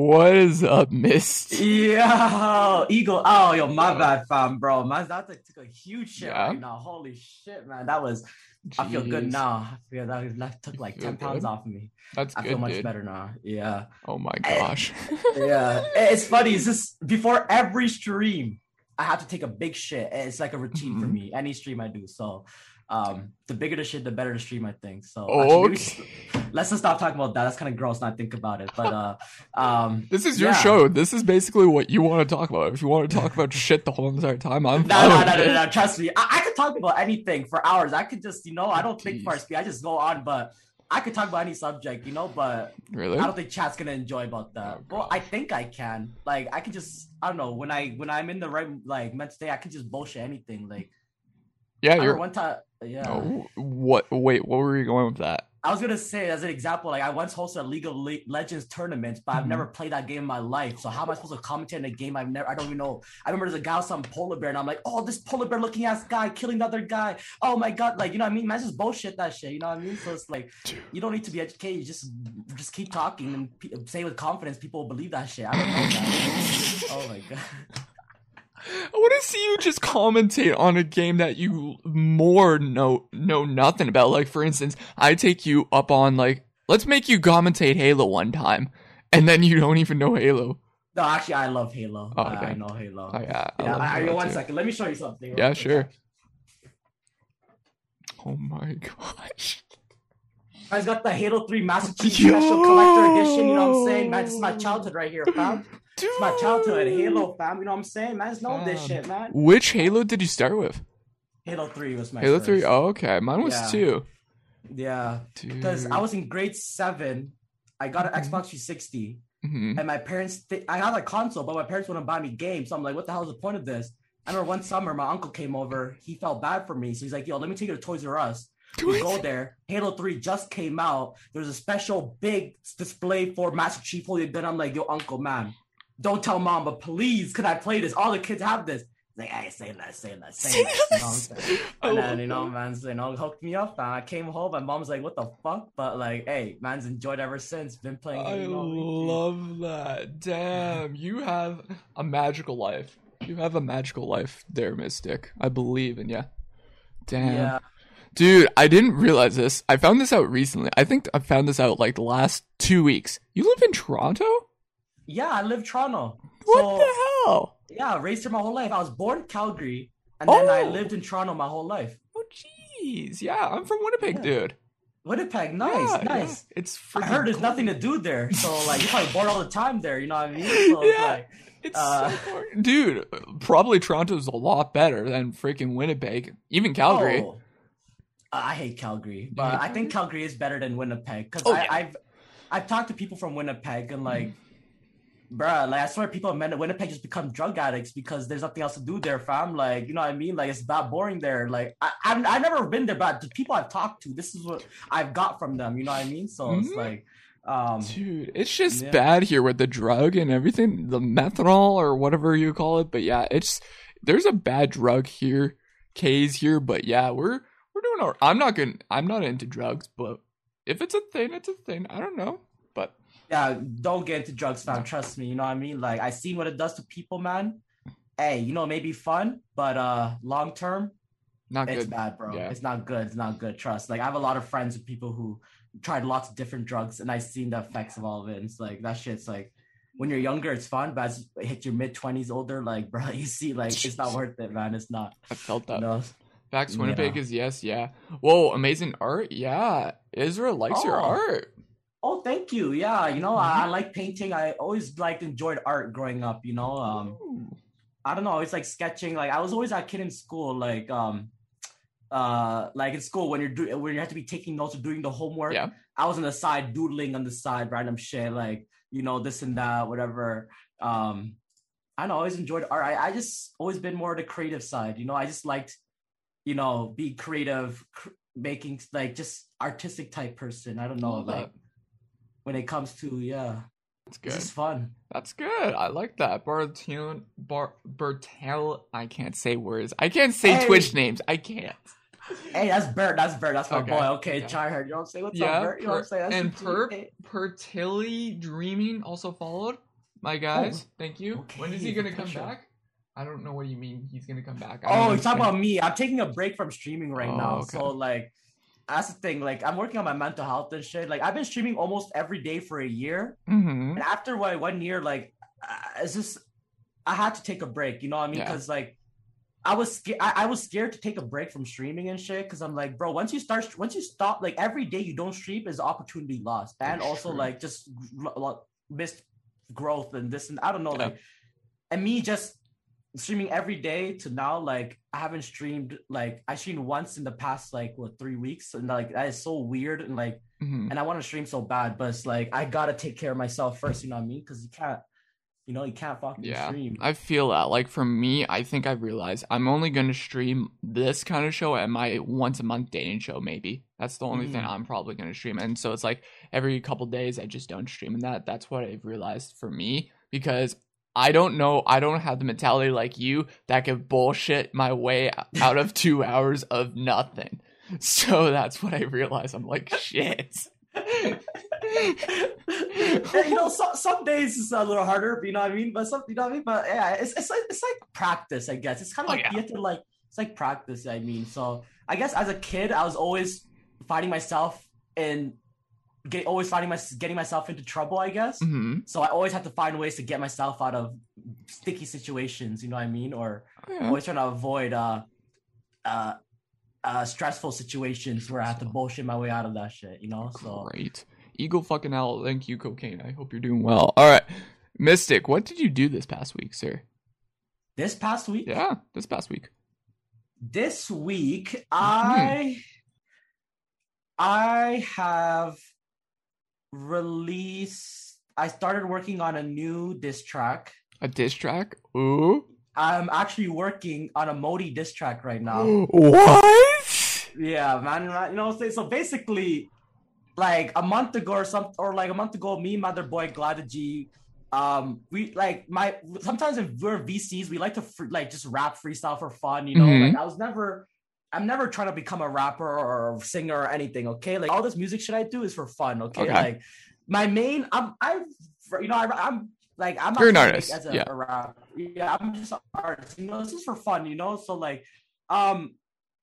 What is up, Mist? Yo, Eagle. Oh, yo, my bad, fam, bro. Man, that took took a huge shit Yeah? right now. Holy shit, man. That was. I feel good now. I feel that, that took like ten pounds off of me. That's I good, feel much dude. better now. Yeah, Oh my gosh. yeah. It's funny. It's just before every stream, I have to take a big shit. It's like a routine for Mhm. me. Any stream I do. So, um, the bigger the shit, the better the stream. I think. So, actually, okay. s- let's just stop talking about that. That's kind of gross. Not think about it. But uh, um, This is your Yeah. show. This is basically what you want to talk about. If you want to talk about shit the whole entire time, I'm No, no, no, no, no, Trust me, I, I could talk about anything for hours. I could just, you know, I don't think Jeez. for speed. I just go on, but I could talk about any subject, you know. But Really? I don't think chat's gonna enjoy about that. Oh, well, I think I can. Like, I can just, I don't know, when I when I'm in the right like mental state, I can just bullshit anything. Like, Yeah, you're. one time, yeah. Oh, what? Wait, what were you going with that? I was gonna say as an example, like I once hosted a League of Le- Legends tournament, but I've Mhm. never played that game in my life. So how am I supposed to commentate in a game I've never? I don't even know. I remember there's a guy with some polar bear, and I'm like, oh, this polar bear looking ass guy killing the other guy. Oh my god, like you know what I mean? Man, just bullshit that shit. You know what I mean? So it's like you don't need to be educated. You just just keep talking and pe- say with confidence. People will believe that shit. I don't know that. oh my god. I want to see you just commentate on a game that you more know know nothing about. Like, for instance, I take you up on like, let's make you commentate Halo one time, and then you don't even know Halo. No, actually, I love Halo. Oh, I, I know Halo. Oh, yeah, I yeah, I, Halo one Let me show you something. Yeah, sure. Oh my gosh. I got the Halo 3 Master Chief Special Collector Edition, you know what I'm saying? Man, this is my childhood right here, fam. Dude. It's my childhood. Halo, fam, you know what I'm saying? Man, just know this shit, man. Which Halo did you start with? Halo 3 was my Halo first. 3? Oh, okay. Mine was Yeah. 2. Yeah, because I was in grade 7. I got an. Xbox 360, Mhm. and my parents, th- I had a console, but my parents wouldn't buy me games. So I'm like, what the hell is the point of this? I remember one summer, my uncle came over. He felt bad for me. So he's like, yo, let me take you to Toys R Us. We go there. Halo 3 just came out. There's a special big display for Master Chief holding a gun. I'm like, yo, uncle, man, don't tell mom, but please, could I play this? All the kids have this. Like, hey, say less, say less, say less. You know I'm? And then, you know, man's, you know, hooked me up. And I came home. My mom's like, what the fuck? But like, hey, man's enjoyed ever since. Been playing. I you know, repeat. love that. Damn, you have a magical life. You have a magical life there, Mystic. I believe in you. Damn. Yeah. Dude, I didn't realize this. I found this out recently. I think I found this out like the last two weeks. You live in Toronto? Yeah, I live Toronto. What So- the hell? Yeah, raised here my whole life. I was born in Calgary. And then I Oh. lived in Toronto my whole life. Oh, jeez. Yeah, I'm from Winnipeg, Yeah. dude. Winnipeg, nice, Yeah, nice. yeah. It's I heard there's cool. nothing to do there, so like you're probably bored all the time there. You know what I mean? So Yeah. like, It's Uh, so boring. dude. Probably Toronto's a lot better than freaking Winnipeg, even Calgary. oh, I hate Calgary, but hate I think Calgary is better than Winnipeg because Oh, yeah. I've I've talked to people from Winnipeg and like, bruh, like I swear people in Winnipeg just become drug addicts because there's nothing else to do there, fam. Like you know what I mean? Like it's that boring there. Like I I've, I've never been there, but the people I've talked to, this is what I've got from them. You know what I mean? So it's Mhm. like, um, Dude, it's just Yeah. bad here with the drug and everything, the methanol or whatever you call it. But yeah, it's there's a bad drug here, K's here. But yeah, we're we're doing our. I'm not gonna. I'm not into drugs, but if it's a thing, it's a thing. I don't know, yeah, don't get into drugs, fam. Trust me. You know what I mean? Like I seen what it does to people, man. Hey, you know, it may be fun, but uh long term, not it's good. bad, bro. Yeah. It's not good. It's not good. Trust. Like I have a lot of friends with people who tried lots of different drugs, and I've seen the effects of all of it. And it's like that shit's like when you're younger, it's fun, but as you hit your mid twenties, older, like bro, you see, like it's not worth it, man. It's not. I felt You that. know? Facts Winnipeg Yeah. is yes, yeah. Whoa, amazing art. Yeah, Israel likes your Oh. art. Oh, thank you. Yeah, you know, I, I Mm-hmm. like painting. I always liked enjoyed art growing up. You know, um. Ooh. I don't know. It's like sketching. Like I was always that kid in school. Like um, uh, like in school when you're doing when you have to be taking notes or doing the homework. Yeah. I was on the side doodling on the side, random shit like you know this and that, whatever. Um, I don't know. I always enjoyed art. I, I just always been more of the creative side. You know, I just liked, you know, be creative, cr- making like just artistic type person. I don't know, Love like that. When it comes to yeah, That's it's good. just fun. That's good. I like that. Bartune Bar Bertel I can't say words. I can't say Hey. Twitch names. I can't. Hey, that's Bert. That's Bert. That's my Okay, boy. Okay, try her. You know what I'm saying? What's yeah. up, Bert? You know what I'm saying? That's and the G. Perp Hey. Pertilly Dreaming also followed. my oh. guys. Thank you. okay, when is he gonna come sure. back? I don't know what you mean. He's gonna come back. I Oh, understand. talking about me. I'm taking a break from streaming right Oh, now. okay. So like that's the thing. Like I'm working on my mental health and shit. Like I've been streaming almost every day for a year. Mhm. And after what one year, like uh, it's just I had to take a break. You know what I mean? Yeah. Because like I was scared. I, I was scared to take a break from streaming and shit. Because I'm like, bro, once you start, once you stop, like every day you don't stream is opportunity lost, and That's also true. like just lo- missed growth and this and I don't know, Yeah. like, and me just streaming every day to now, like I haven't streamed like I streamed once in the past like what three weeks, and like that is so weird and like Mhm. and I want to stream so bad, but it's like I gotta take care of myself first. You know what I mean? Because you can't, you know, you can't fucking Yeah, stream. I feel that. Like for me, I think I've realized I'm only gonna stream this kind of show and my once a month dating show. Maybe that's the only thing Mhm. I'm probably gonna stream. And so it's like every couple days I just don't stream, and that that's what I've realized for me because I don't know. I don't have the mentality like you that could bullshit my way out of two hours of nothing. So that's what I realized. I'm like, shit. you know, so, some days it's a little harder, but you know what I mean. But some, you know what I mean. But yeah, it's it's like it's like practice, I guess. It's kind of Oh, like yeah. you have to like it's like practice. I mean, so I guess as a kid, I was always finding myself in get always finding my getting myself into trouble. I guess. hmm So I always have to find ways to get myself out of sticky situations. You know what I mean? Or Yeah. always trying to avoid uh uh uh stressful situations where I have to bullshit my way out of that shit, you know? So Great. Eagle fucking owl. Thank you, cocaine. I hope you're doing well. All right. Mystic, what did you do this past week, sir? this past week, Yeah, this past week. this week Mm-hmm. I I have released I started working on a new diss track. A diss track? Ooh. I'm actually working on a Modi diss track right now. what? Yeah, man. You know, so, so basically, like a month ago or something, or like a month ago, me Mother boy Glada G, um, we like my sometimes if we're VCs, we like to fr- like just rap freestyle for fun. You know, Mhm. like I was never. I'm never trying to become a rapper or a singer or anything. Okay, like all this music shit I do is for fun. Okay, Okay. like my main, I'm, I, you know, I, I'm like I'm not You're an artist, as a, yeah. a rapper. Yeah, I'm just an artist. You know, this is for fun. You know, so like, um,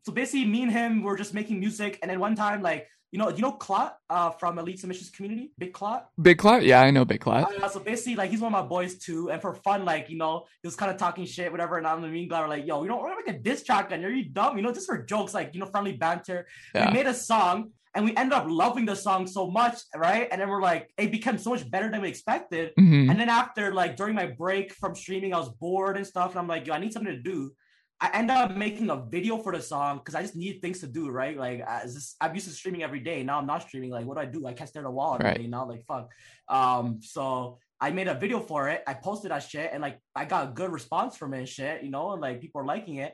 so basically me and him were just making music and then one time like you know you know Clot uh from Elite Submissions community Big Clot Big Clat? Yeah, I know Big Clat. uh, so basically like he's one of my boys too and for fun like you know he was kind of talking shit whatever and I'm the mean guy we're like yo you know we're gonna make a diss track and are you dumb you know just for jokes like you know friendly banter Yeah. we made a song and we ended up loving the song so much right and then we're like it became so much better than we expected hmm and then after, like during my break from streaming, I was bored and stuff. And I'm like, yo, I need something to do. I ended up making a video for the song because I just need things to do, right? Like, I just, I'm used to streaming every day. Now I'm not streaming. Like, what do I do? I can't stare at a wall every Right. day now. Like, fuck. Um, so I made a video for it. I posted that shit, and like, I got a good response from it and shit, you know, and like people are liking it.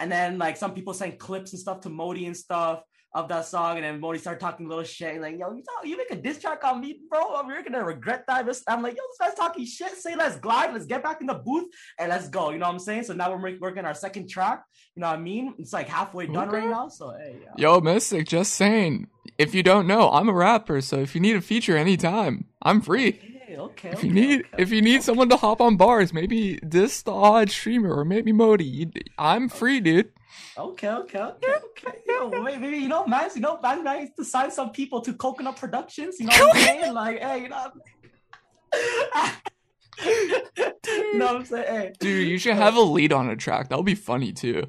And then like some people sent clips and stuff to Modi and stuff of that song, and then Modi started talking a little shit, and like, yo, you, talk, you make a diss track on me, bro. I'm, you're gonna regret that. I'm like, yo, this guy's talking shit. Say, let's glide, let's get back in the booth, and let's go. You know what I'm saying? So now we're make, working our second track. You know what I mean? It's like halfway done Okay. right now. So hey, yeah. Yo, Mystic, just saying. If you don't know, I'm a rapper, so if you need a feature anytime, I'm free. Okay, okay. If you okay, need okay. if you need someone to hop on bars, maybe this the odd streamer or maybe Modi, you, I'm free, dude. Okay, okay, okay, okay. Yo, wait, maybe you know, man, you know, man, man, to sign some people to Coconut Productions. You know what I'm saying? Like, hey, you know. you know what I'm saying? Hey. Dude, you should have a lead on a track. That would be funny too.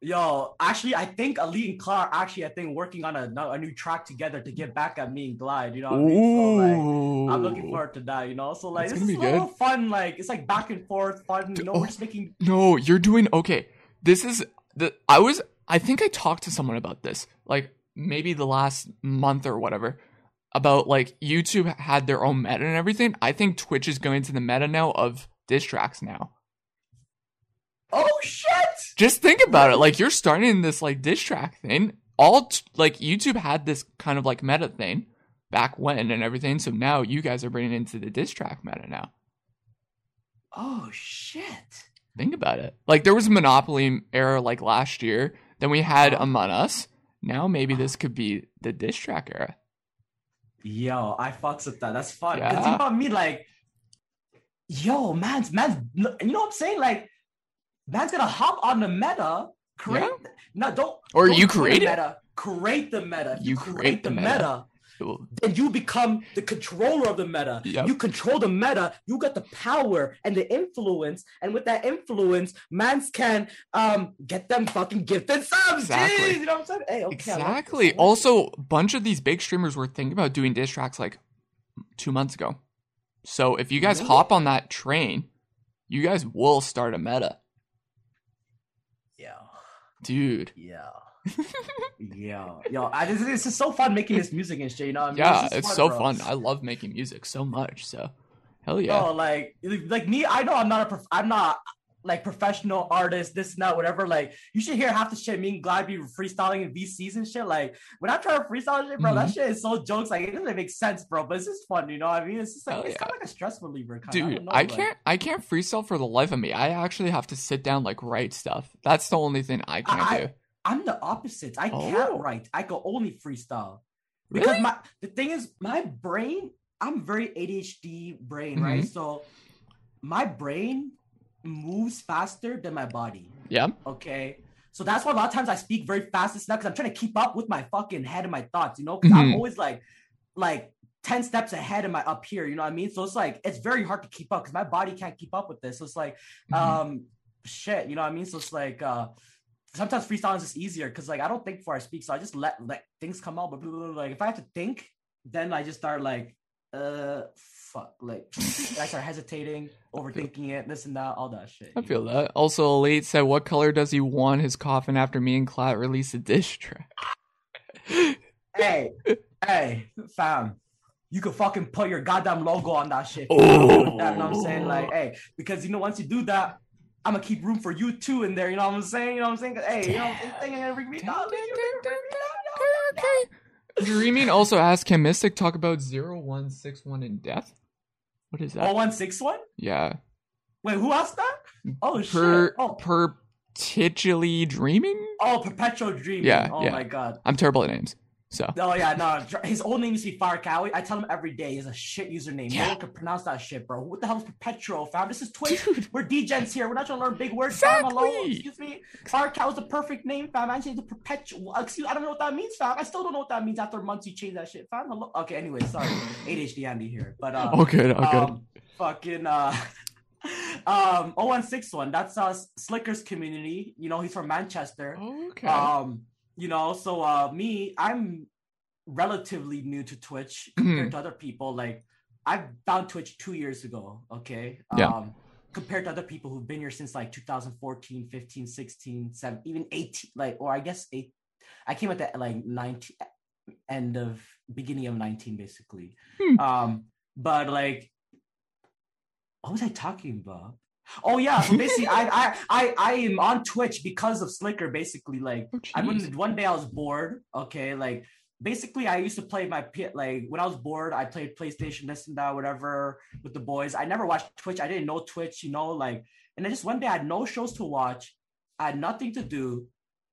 Yo, actually, I think Ali and Clark actually, I think, working on a, a new track together to get back at me and Glide. You know what I mean? so, like, I'm looking forward to that. You know, so like, it's this is gonna a be little fun. Like, it's like back and forth fun. You know, oh. we're just making. No, you're doing okay. This is the I was I think I talked to someone about this. Like maybe the last month or whatever. About like YouTube had their own meta and everything. I think Twitch is going to the meta now of diss tracks now. Oh shit! Just think about it. Like you're starting this like diss track thing. All t- like YouTube had this kind of like meta thing back when and everything. So now you guys are bringing it into the diss track meta now. Oh shit! Think about it. Like there was a Monopoly era like last year. Then we had. Among Us. Now maybe this could be the diss track era. Yo, I fucks with that. That's fun. Yeah. you know what I mean? Like, yo, man's man's you know what I'm saying? Like, man's gonna hop on the meta, create Yeah. no don't Or don't you create create the it. meta, create the meta. If You create the meta. Cool. Then you become the controller of the meta. Yep. You control the meta. You got the power and the influence, and with that influence, mans can um get them fucking gifted subs. Exactly. Jeez, you know what I'm saying? Hey, okay, I like this. Exactly. Also, a bunch of these big streamers were thinking about doing diss tracks like two months ago. So if you guys Really? hop on that train, you guys will start a meta, yeah. dude. Yeah. Yeah. Yo, I just it's just so fun making this music and shit, you know what I mean? Yeah, just it's so bro. fun. I love making music so much. So, hell yeah. Oh, like like me, I know I'm not a prof- I'm not like professional artist, this and that, whatever. Like you should hear half the shit me and Glad be freestyling in VCs and shit. Like when I try to freestyle shit, bro, that Mhm. shit is so jokes. Like it doesn't make sense, bro. But it's just fun, you know what I mean? It's just like Hell it's yeah. kind of like a stress reliever, kind Dude, of. know, I like- can't I can't freestyle for the life of me. I actually have to sit down like write stuff. That's the only thing I can't I- do. I'm the opposite. I Oh. can't write. I can only freestyle. because Really? my the thing is my brain i'm very adhd brain right Mm-hmm. so my brain moves faster than my body Yeah. okay so that's why a lot of times i speak very fast and because i'm trying to keep up with my fucking head and my thoughts you know because i'm Mhm. always like like 10 steps ahead of my up here you know what i mean so it's like it's very hard to keep up because my body can't keep up with this so it's like Mhm. um shit you know what i mean so it's like uh sometimes freestyle is just easier because like i don't think before i speak so i just let let things come out but blah, blah, blah, like if i have to think then i just start like uh fuck like i start hesitating overthinking it this and that all that shit I feel know? that. Also, Elite said, "What color does he want his coffin after me and Clat release a diss track?" hey hey fam you could fucking put your goddamn logo on that shit. Oh. You know what I'm saying? Like, hey, because you know, once you do that, I'm gonna keep room for you too in there. You know what I'm saying? You know what I'm saying? Hey, you know, what I'm saying? You're gonna bring me down. Ding, You're ding, gonna bring ding, me ding, down. okay, okay. Dreaming also asked, "Can Mystic talk about zero one six one in depth?" What is that? Oh, one six one. yeah, Wait, who asked that? Oh shit. per Oh, perpetually dreaming. oh, perpetual dreaming. Yeah, Oh yeah. my god. I'm terrible at names, so Oh yeah, no. His old name used to be Farkawi. I tell him every day is a shit username. Yeah. No one can pronounce that shit, bro. What the hell is perpetual, fam? This is Twitch. Dude. We're DGens here. We're not trying to learn big words, fam. Hello, Exactly. excuse me. Farcow is the perfect name, fam. I changed the perpetual. Excuse, I don't know what that means, fam. I still don't know what that means after months you change that shit, fam. Hello. Okay, anyway, sorry. ADHD Andy here, but uh, oh good, oh good. um, fucking uh um 0161 that's uh slikers community you know he's from manchester okay. um you know so uh me i'm relatively new to twitch compared to other people like i found twitch two years ago okay Yeah. um compared to other people who've been here since like 2014 15 16 7 even 18 like or i guess 8 i came at the like 19 end of beginning of 19 basically Hmm. um but like what was i talking about oh yeah so basically I, I i i am on twitch because of sliker basically like Oh, I went one day I was bored. Okay, like basically I used to play my pit like when I was bored, I played PlayStation, this and that, whatever with the boys. I never watched Twitch. I didn't know Twitch, you know, like and then just one day I had no shows to watch. I had nothing to do.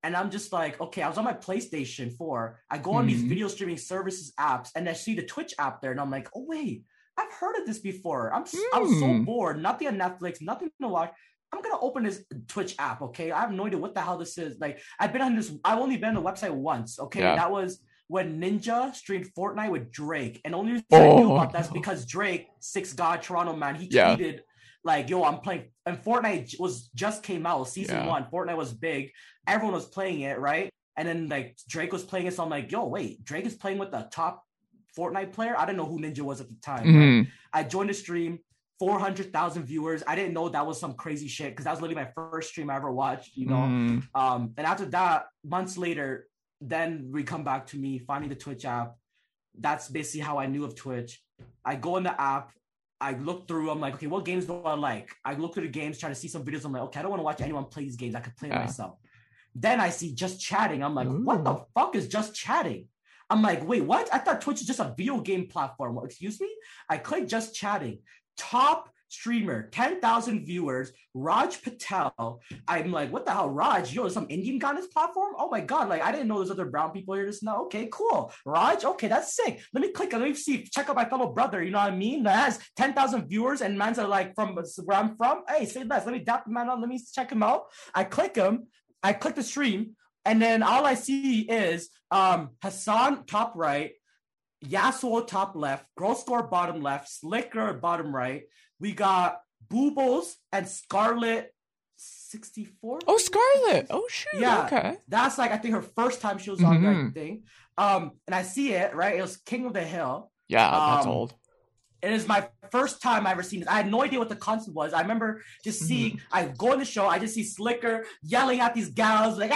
And I'm just like, okay, I was on my PlayStation 4. I go on these Mhm. video streaming services apps and I see the Twitch app there, and I'm like, oh wait, I've heard of this before. I'm s- I was so Hmm. bored, nothing on Netflix, nothing to watch. I'm gonna open this Twitch app, okay? I have no idea what the hell this is. Like, I've been on this. I've only been on the website once, okay? Yeah. That was when Ninja streamed Fortnite with Drake, and only reason I knew Oh, about that's because Drake, Six God Toronto man, he Yeah. tweeted like, "Yo, I'm playing." And Fortnite was just came out, season Yeah. one. Fortnite was big. Everyone was playing it, right? And then like Drake was playing it, so I'm like, "Yo, wait, Drake is playing with the top Fortnite player." I didn't know who Ninja was at the time. right? Mhm. I joined the stream, 400,000 viewers. I didn't know that was some crazy shit because that was literally my first stream I ever watched, you know. Mm. Um, and after that, months later, then we come back to me finding the Twitch app. That's basically how I knew of Twitch. I go in the app, I look through, I'm like, okay, what games do I like? I look through the games, try to see some videos. I'm like, okay, I don't want to watch anyone play these games. I could play Yeah. myself. Then I see just chatting. I'm like, what the fuck is just chatting? I'm like, wait, what? I thought Twitch is just a video game platform. What, excuse me? I click just chatting. Top streamer, 10,000 viewers, Raj Patel. I'm like, what the hell, Raj? Yo, some Indian guy on this platform? Oh my God, like I didn't know there's other brown people here just now. Okay, cool. Raj, okay, that's sick. Let me click, let me see, check out my fellow brother, you know what I mean? That has 10,000 viewers and man's are like from where I'm from. Hey, say less. Let me dap the man on, let me check him out. I click him, I click the stream, and then all I see is um Hasan top right, Yassuo top left, Girl Score bottom left, Sliker bottom right. We got Boobles and Scarlet 64. Oh, Scarlet. Oh, shoot. Yeah. Okay. That's like I think her first time she was on Mhm. that thing. Um, and I see it, right? It was King of the Hill. Yeah, that's Um, old. It is my first time I ever seen this. I had no idea what the concept was. I remember just Mm-hmm. seeing, I go in the show, I just see Sliker yelling at these gals, like,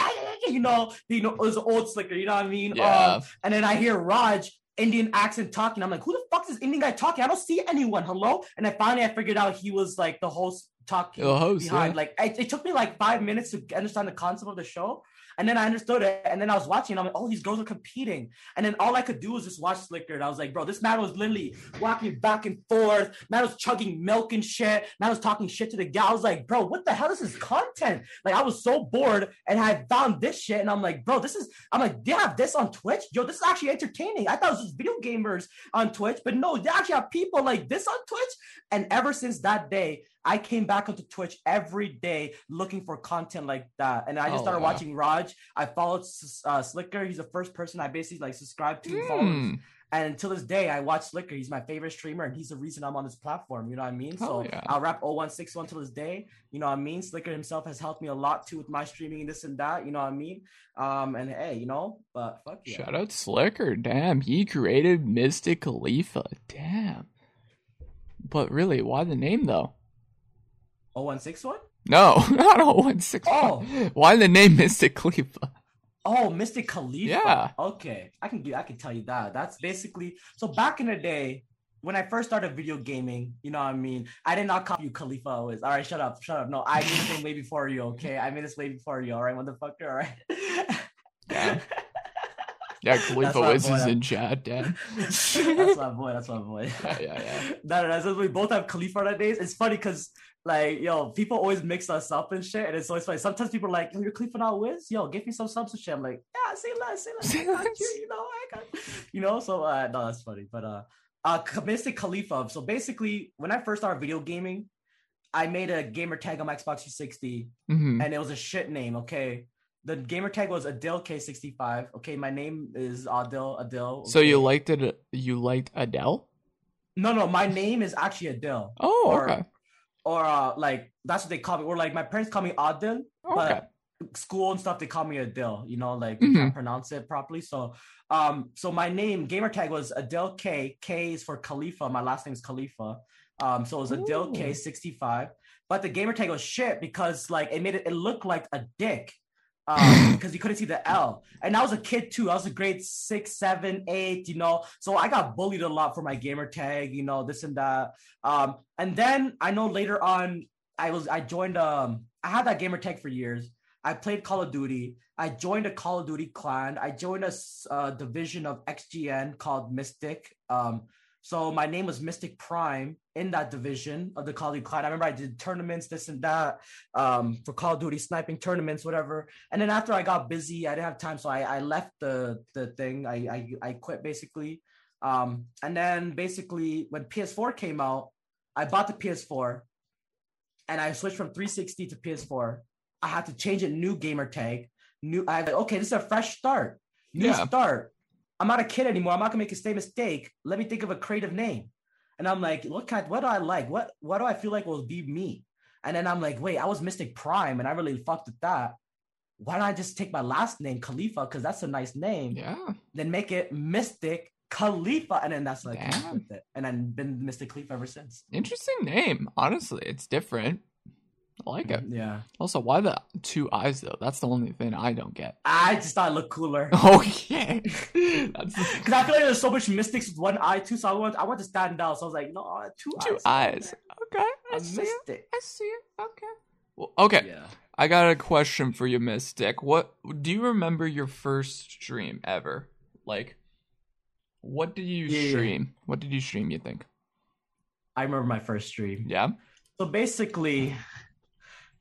you know, you know, it was old Sliker, you know what I mean? Yeah. Um, and then I hear Raj, Indian accent talking. I'm like, who the fuck is this Indian guy talking? I don't see anyone. Hello? And then finally I figured out he was like the host talking The host, behind. yeah. Like it, it took me like five minutes to understand the concept of the show. And then I understood it. And then I was watching, I'm like, oh, these girls are competing. And then all I could do was just watch Sliker. And I was like, bro, this man was literally walking back and forth. Man was chugging milk and shit. Man was talking shit to the guy. I was like, bro, what the hell is this content? Like, I was so bored and I found this shit. And I'm like, bro, this is, I'm like, they have this on Twitch? Yo, this is actually entertaining. I thought it was just video gamers on Twitch, but no, they actually have people like this on Twitch. And ever since that day, I came back onto Twitch every day looking for content like that. And I just Oh, started wow. watching Raj. I followed uh, Sliker. He's the first person I basically like subscribed to. followed. Hmm. And until this day, I watch Sliker. He's my favorite streamer, and he's the reason I'm on this platform. You know what I mean? Hell so yeah. I'll rap 0161 till this day. You know what I mean? Sliker himself has helped me a lot too with my streaming and this and that. You know what I mean? Um, and hey, you know, but fuck yeah. Shout out Sliker. Damn, he created Mystic Khalifa. Damn. But really, why the name though? 0161? No, not 016. Oh. Why the name Mystic Khalifa? Oh, Mystic Khalifa. Yeah. Okay, I can do. I can tell you that. That's basically so. Back in the day, when I first started video gaming, you know what I mean. I did not copy you, Khalifa. Always. All right, shut up, shut up. No, I made this way before you. Okay, I made this way before you. All right, motherfucker. All right. Yeah. Yeah, Khalifa my Wiz boy. is in chat, damn. that's my boy. That's my boy. Yeah, yeah, yeah. no, no, no. We both have Khalifa nowadays. It's funny because like yo, people always mix us up and shit, and it's always funny. Sometimes people are like, "Yo, you're Khalifa now, Wiz? Yo, give me some subs and shit." I'm like, "Yeah, say less, say less, I got you, you know, I got, you know." So uh, no, that's funny. But uh, uh, Mystic Khalifa. So basically, when I first started video gaming, I made a gamer tag on my Xbox 360 hmm and it was a shit name. Okay. The gamer tag was Adil K65. Okay, my name is Adil Adil. So you liked it? You liked Adele? No, no, my name is actually Adil. Oh, Or- okay. Or uh, like that's what they call me. Or like my parents call me Adil, Okay. but school and stuff they call me Adil. You know, like Mhm. can't pronounce it properly. So, um, so my name gamer tag was Adil K. K is for Khalifa. My last name is Khalifa. Um, so it was Adil K sixty five. But the gamer tag was shit because like it made it, it look like a dick. Um, because you couldn't see the L. And I was a kid too. I was a grade six, seven, eight, you know. So I got bullied a lot for my gamer tag, you know, this and that. Um, and then I know later on I was I joined um I had that gamer tag for years. I played Call of Duty. I joined a Call of Duty clan. I joined a uh, division of XGN called Mystic. Um, so my name was Mystic Prime in that division of the Call of Duty clan. I remember I did tournaments, this and that, um, for Call of Duty sniping tournaments, whatever. And then after I got busy, I didn't have time, so I, I left the the thing. I, I I quit basically. Um, and then basically when PS4 came out, I bought the PS4 and I switched from 360 to PS4. I had to change a new gamer tag. New, I like, okay, this is a fresh start. New Yeah. start. I'm not a kid anymore. I'm not gonna make the same mistake. Let me think of a creative name. And I'm like, what kind? What do I like? What What do I feel like will be me? And then I'm like, wait, I was Mystic Prime, and I really fucked with that. Why don't I just take my last name, Khalifa, because that's a nice name? Yeah. Then make it Mystic Khalifa, and then that's like Damn. with it. And then been Mystic Khalifa ever since. Interesting name. Honestly, it's different. I like it. Yeah. Also, why the two eyes though? That's the only thing I don't get. I just thought it looked cooler. Okay. Because I feel like there's so much mystics with one eye too, so I want I want to stand out. So I was like, no, two, two eyes. Okay. I A see it. mystic. I see it. Okay. Well, okay. Yeah. I got a question for you, Mystic. What do you remember your first stream ever? Like, what did you Yeah, yeah. stream? What did you stream? You think? I remember my first stream. Yeah. So basically,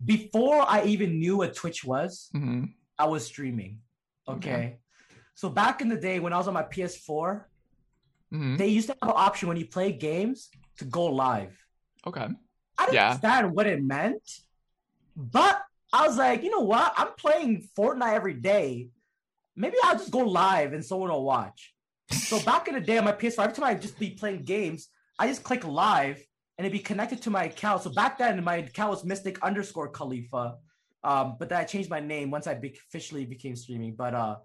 before I even knew what Twitch was, hmm I was streaming. Okay. Okay. So back in the day when I was on my PS4, hmm they used to have an option when you play games to go live. Okay. I didn't Yeah. understand what it meant, but I was like, you know what? I'm playing Fortnite every day. Maybe I'll just go live and someone will watch. So back in the day on my PS4, every time I just be playing games, I just click live and it'd be connected to my account. So back then, my account was Mystic underscore Khalifa. Um, but then I changed my name once I be- officially became streaming. But uh,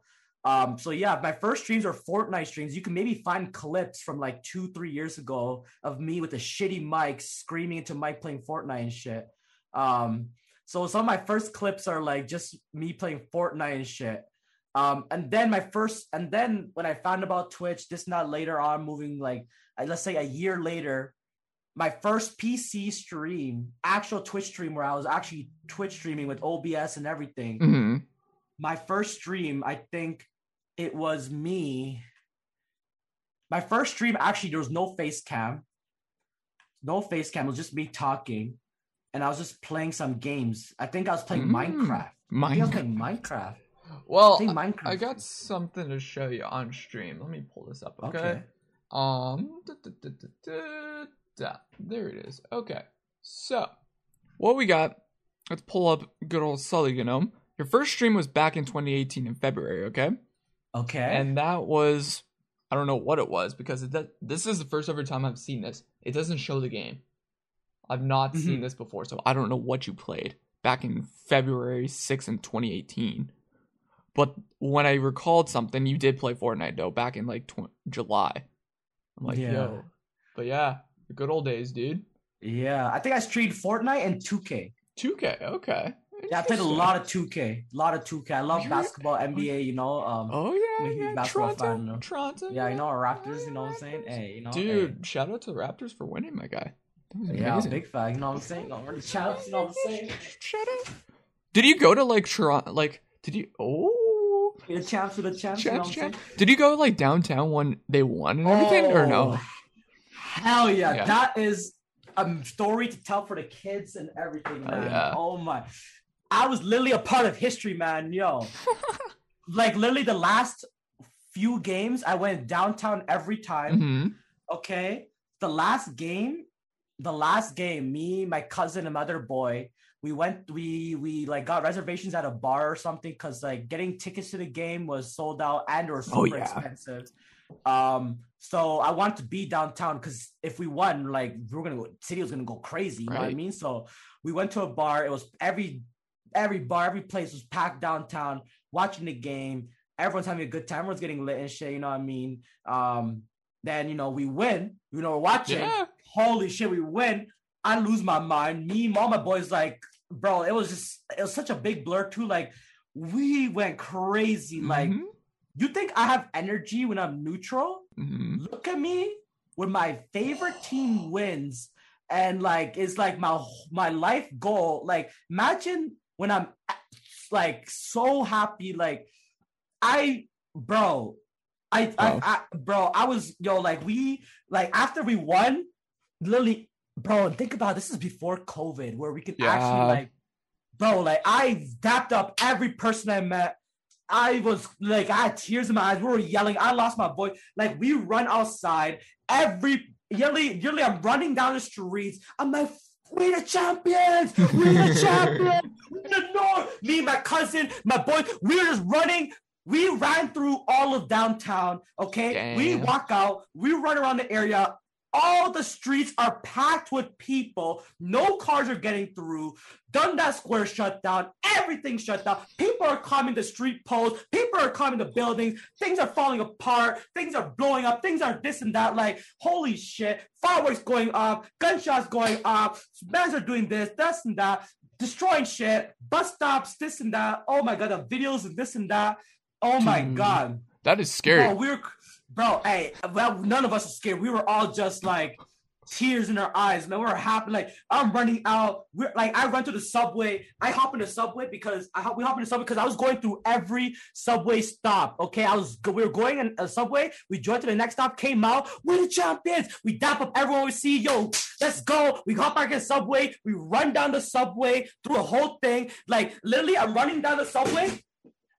um, so yeah, my first streams are Fortnite streams. You can maybe find clips from like two, three years ago of me with a shitty mic screaming into mic playing Fortnite and shit. Um, so some of my first clips are like just me playing Fortnite and shit. Um, and then my first, and then when I found about Twitch, this not later on, moving like let's say a year later, my first PC stream, actual Twitch stream where I was actually Twitch streaming with OBS and everything. hmm My first stream, I think it was me. My first stream, actually, there was no face cam. No face cam, it was just me talking. And I was just playing some games. I think I was playing Mm. Minecraft. I think I was Minecraft. playing Minecraft. Well, I, Minecraft. I got something to show you on stream. Let me pull this up. Okay. Okay. Um. da, da, da, da. There it is. Okay. So, what we got? Let's pull up good old Sully Gnome. Your first stream was back in 2018 in February. Okay. Okay. And that was, I don't know what it was because it does, this is the first ever time I've seen this. It doesn't show the game. I've not seen Mhm. this before, so I don't know what you played back in February 6th in 2018. But when I recalled something, you did play Fortnite though back in like tw- July. I'm like, Yeah. yo. But yeah, the good old days, dude. yeah, I think I streamed Fortnite and 2K. 2K, okay. Yeah, I played a lot of 2K. A lot of 2K. I love You're- basketball, NBA, you know. Um, Oh yeah, I'm a huge yeah. basketball Toronto, fan, though. Toronto. yeah, you know, our Raptors, you know what I'm saying? Hey, you know. Dude, shout out to the Raptors for winning, my guy. Hey. Yeah, big fan, you know what I'm saying? No, we're the you know what I'm saying? Shut up. Did you go to like Toronto? Like, did you? Oh, the champs, the champs, you know champs, what I'm champs. saying? Did you go like downtown when they won and everything, or no? Oh, Hell yeah. Yeah. That is a story to tell for the kids and everything, Oh, man. yeah. Oh my. I was literally a part of history, man. Yo. like literally the last few games, I went downtown every time. hmm Okay. The last game, the last game, me, my cousin, and my other boy, we went, we we like got reservations at a bar or something because like getting tickets to the game was sold out and or super Oh, yeah. expensive. Um, so I wanted to be downtown because if we won, like we were gonna go, city was gonna go crazy. You know what I mean? So we went to a bar. It was every every bar, every place was packed downtown, watching the game. Everyone's having a good time. Everyone's getting lit and shit. You know what I mean? Um, then you know we win. You know we're watching. Yeah. Holy shit, we win. I lose my mind. Me, all my boys, like, bro, it was just it was such a big blur too. Like, we went crazy. Like, Mhm. You think I have energy when I'm neutral? Mhm. Look at me when my favorite team wins, and like it's like my my life goal. Like, imagine when I'm like so happy. Like, I, bro, I, Wow. I, I, bro, I was yo like we like after we won, literally, bro. Think about it, this is before COVID, where we could Yeah. actually like, bro, like I dapped up every person I met. I was like, I had tears in my eyes. We were yelling. I lost my voice. Like we run outside every yearly, yearly. I'm running down the streets. I'm like, we're the champions. We're the champions. We're the north. Me, my cousin, my boy. We were just running. We ran through all of downtown. Okay, we walk out. We run around the area. All the streets are packed with people. No cars are getting through. Dundas Square shut down. Everything shut down. People are climbing the street poles. People are climbing the buildings. Things are falling apart. Things are blowing up. Things are this and that. Like, holy shit. Fireworks going off. Gunshots going off. Men are doing this, this and that. Destroying shit. Bus stops, this and that. Oh my God. The videos and this and that. Oh my Dude. God. That is scary. Bro, we're bro. Hey, well, none of us are scared. We were all just like, tears in our eyes, man. We're happy. Like I'm running out. We're like I run to the subway. I hop in the subway because I hop, we hop in the subway because I was going through every subway stop. Okay, I was we were going in a subway. We joined to the next stop, came out. We're the champions. We dap up everyone we see. Yo, let's go. We hop back in the subway. We run down the subway through a whole thing. Like literally, I'm running down the subway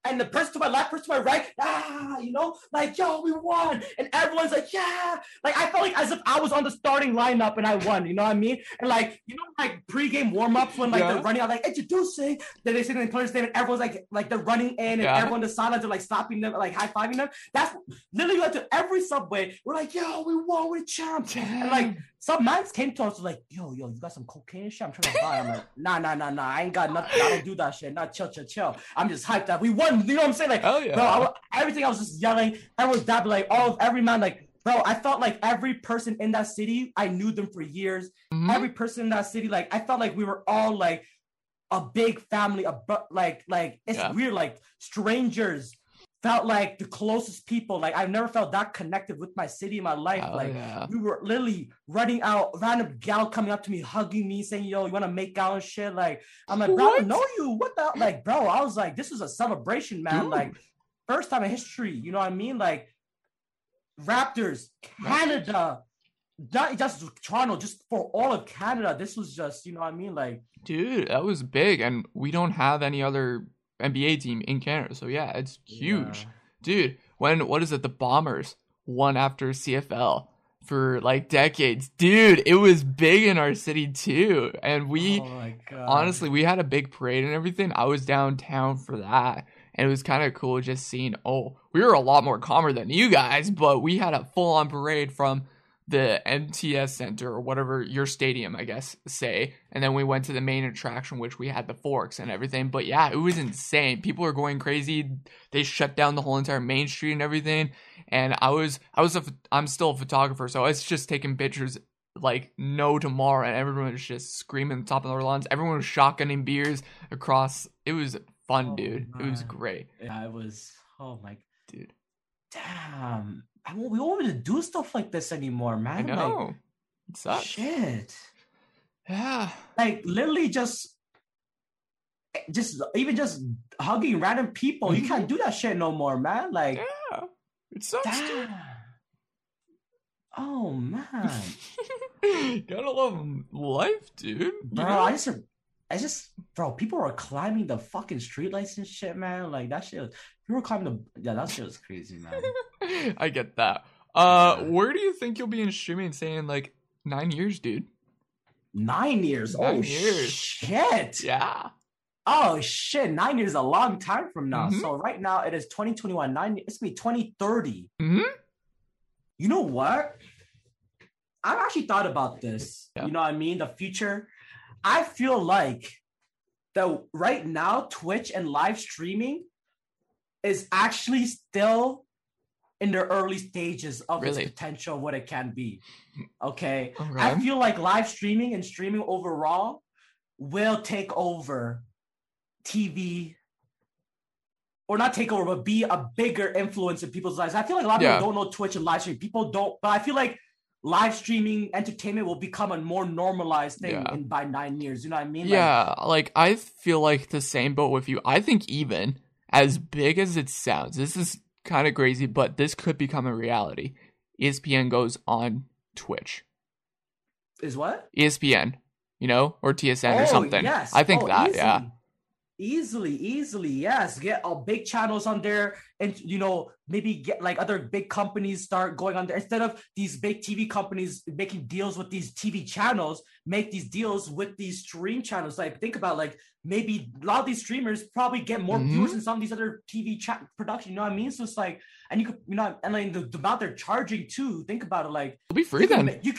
and the person to my left, person to my right, ah, you know, like, yo, we won. And everyone's like, yeah. Like, I felt like as if I was on the starting lineup and I won, you know what I mean? And like, you know, like pre-game warm-ups when like yeah. they're running out, like introducing, then they say the player's name and everyone's like, like they're running in and yeah. everyone the sidelines are like stopping them, like high-fiving them. That's literally went to every subway. We're like, yo, we won, we're champs. And like some mans came to us like, yo, yo, you got some cocaine shit? I'm trying to buy. I'm like, nah, nah, nah, nah. I ain't got nothing. I don't do that shit. Not chill, chill, chill. I'm just hyped up. We won. You know what I'm saying? Like, oh yeah. Bro, I, everything I was just yelling. Everyone was dabbing like all of every man like. Bro, I felt like every person in that city, I knew them for years. Mm-hmm. Every person in that city, like I felt like we were all like a big family, a like like it's yeah. weird, like strangers felt like the closest people. Like I've never felt that connected with my city in my life. Oh, like yeah. we were literally running out, random gal coming up to me, hugging me, saying, "Yo, you want to make out and shit?" Like I'm like, bro, what? I know you. What the like, bro? I was like, this was a celebration, man. Dude. Like first time in history. You know what I mean? Like Raptors, Canada. Not just Toronto, just for all of Canada. This was just, you know what I mean? Like, dude, that was big. And we don't have any other NBA team in Canada. So yeah, it's huge. Yeah. Dude, when what is it? The Bombers won after CFL for like decades. Dude, it was big in our city too. And we oh honestly, we had a big parade and everything. I was downtown for that. And it was kind of cool just seeing, oh, we were a lot more calmer than you guys, but we had a full on parade from the MTS Center or whatever your stadium, I guess, say. And then we went to the main attraction, which we had the forks and everything. But yeah, it was insane. People were going crazy. They shut down the whole entire main street and everything. And I was, I was a, I'm still a photographer, so I was just taking pictures like no tomorrow, and everyone was just screaming at the top of their lungs. Everyone was shotgunning beers across. It was fun, oh, dude. Man. It was great. Yeah, it was. Oh my, dude. Damn I won't, we won't be able to do stuff like this anymore, man. I know. Like, it sucks. Shit. Yeah. Like literally just just even just hugging random people. You can't mm-hmm. do that shit no more, man. Like Yeah. It sucks. Oh man. Gotta love life, dude. Bro, I just I just bro, people are climbing the fucking streetlights and shit, man. Like that shit was, people were climbing the yeah, that shit was crazy, man. I get that. Uh, where do you think you'll be in streaming? Saying like nine years, dude. Nine years. Nine oh years. shit. Yeah. Oh shit. Nine years is a long time from now. Mm-hmm. So right now it is 2021. Nine. It's gonna be 2030. Mm-hmm. You know what? I've actually thought about this. Yeah. You know what I mean? The future. I feel like that right now Twitch and live streaming is actually still in the early stages of really? its potential, what it can be. Okay? okay. I feel like live streaming and streaming overall will take over TV or not take over, but be a bigger influence in people's lives. I feel like a lot of yeah. people don't know Twitch and live stream. People don't, but I feel like live streaming entertainment will become a more normalized thing yeah. in by nine years. You know what I mean? Yeah, like, like I feel like the same boat with you. I think even as big as it sounds, this is kind of crazy, but this could become a reality. ESPN goes on Twitch. Is what? ESPN, you know, or TSN oh, or something. Yes. I think oh, that, easily. yeah. Easily, easily, yes. Get all big channels on there, and you know, maybe get like other big companies start going on there instead of these big TV companies making deals with these TV channels. Make these deals with these stream channels. Like, think about like maybe a lot of these streamers probably get more mm-hmm. viewers than some of these other TV chat production. You know what I mean? So it's like, and you could, you know, and like the, the amount they're charging too. Think about it, like it'll be free then. you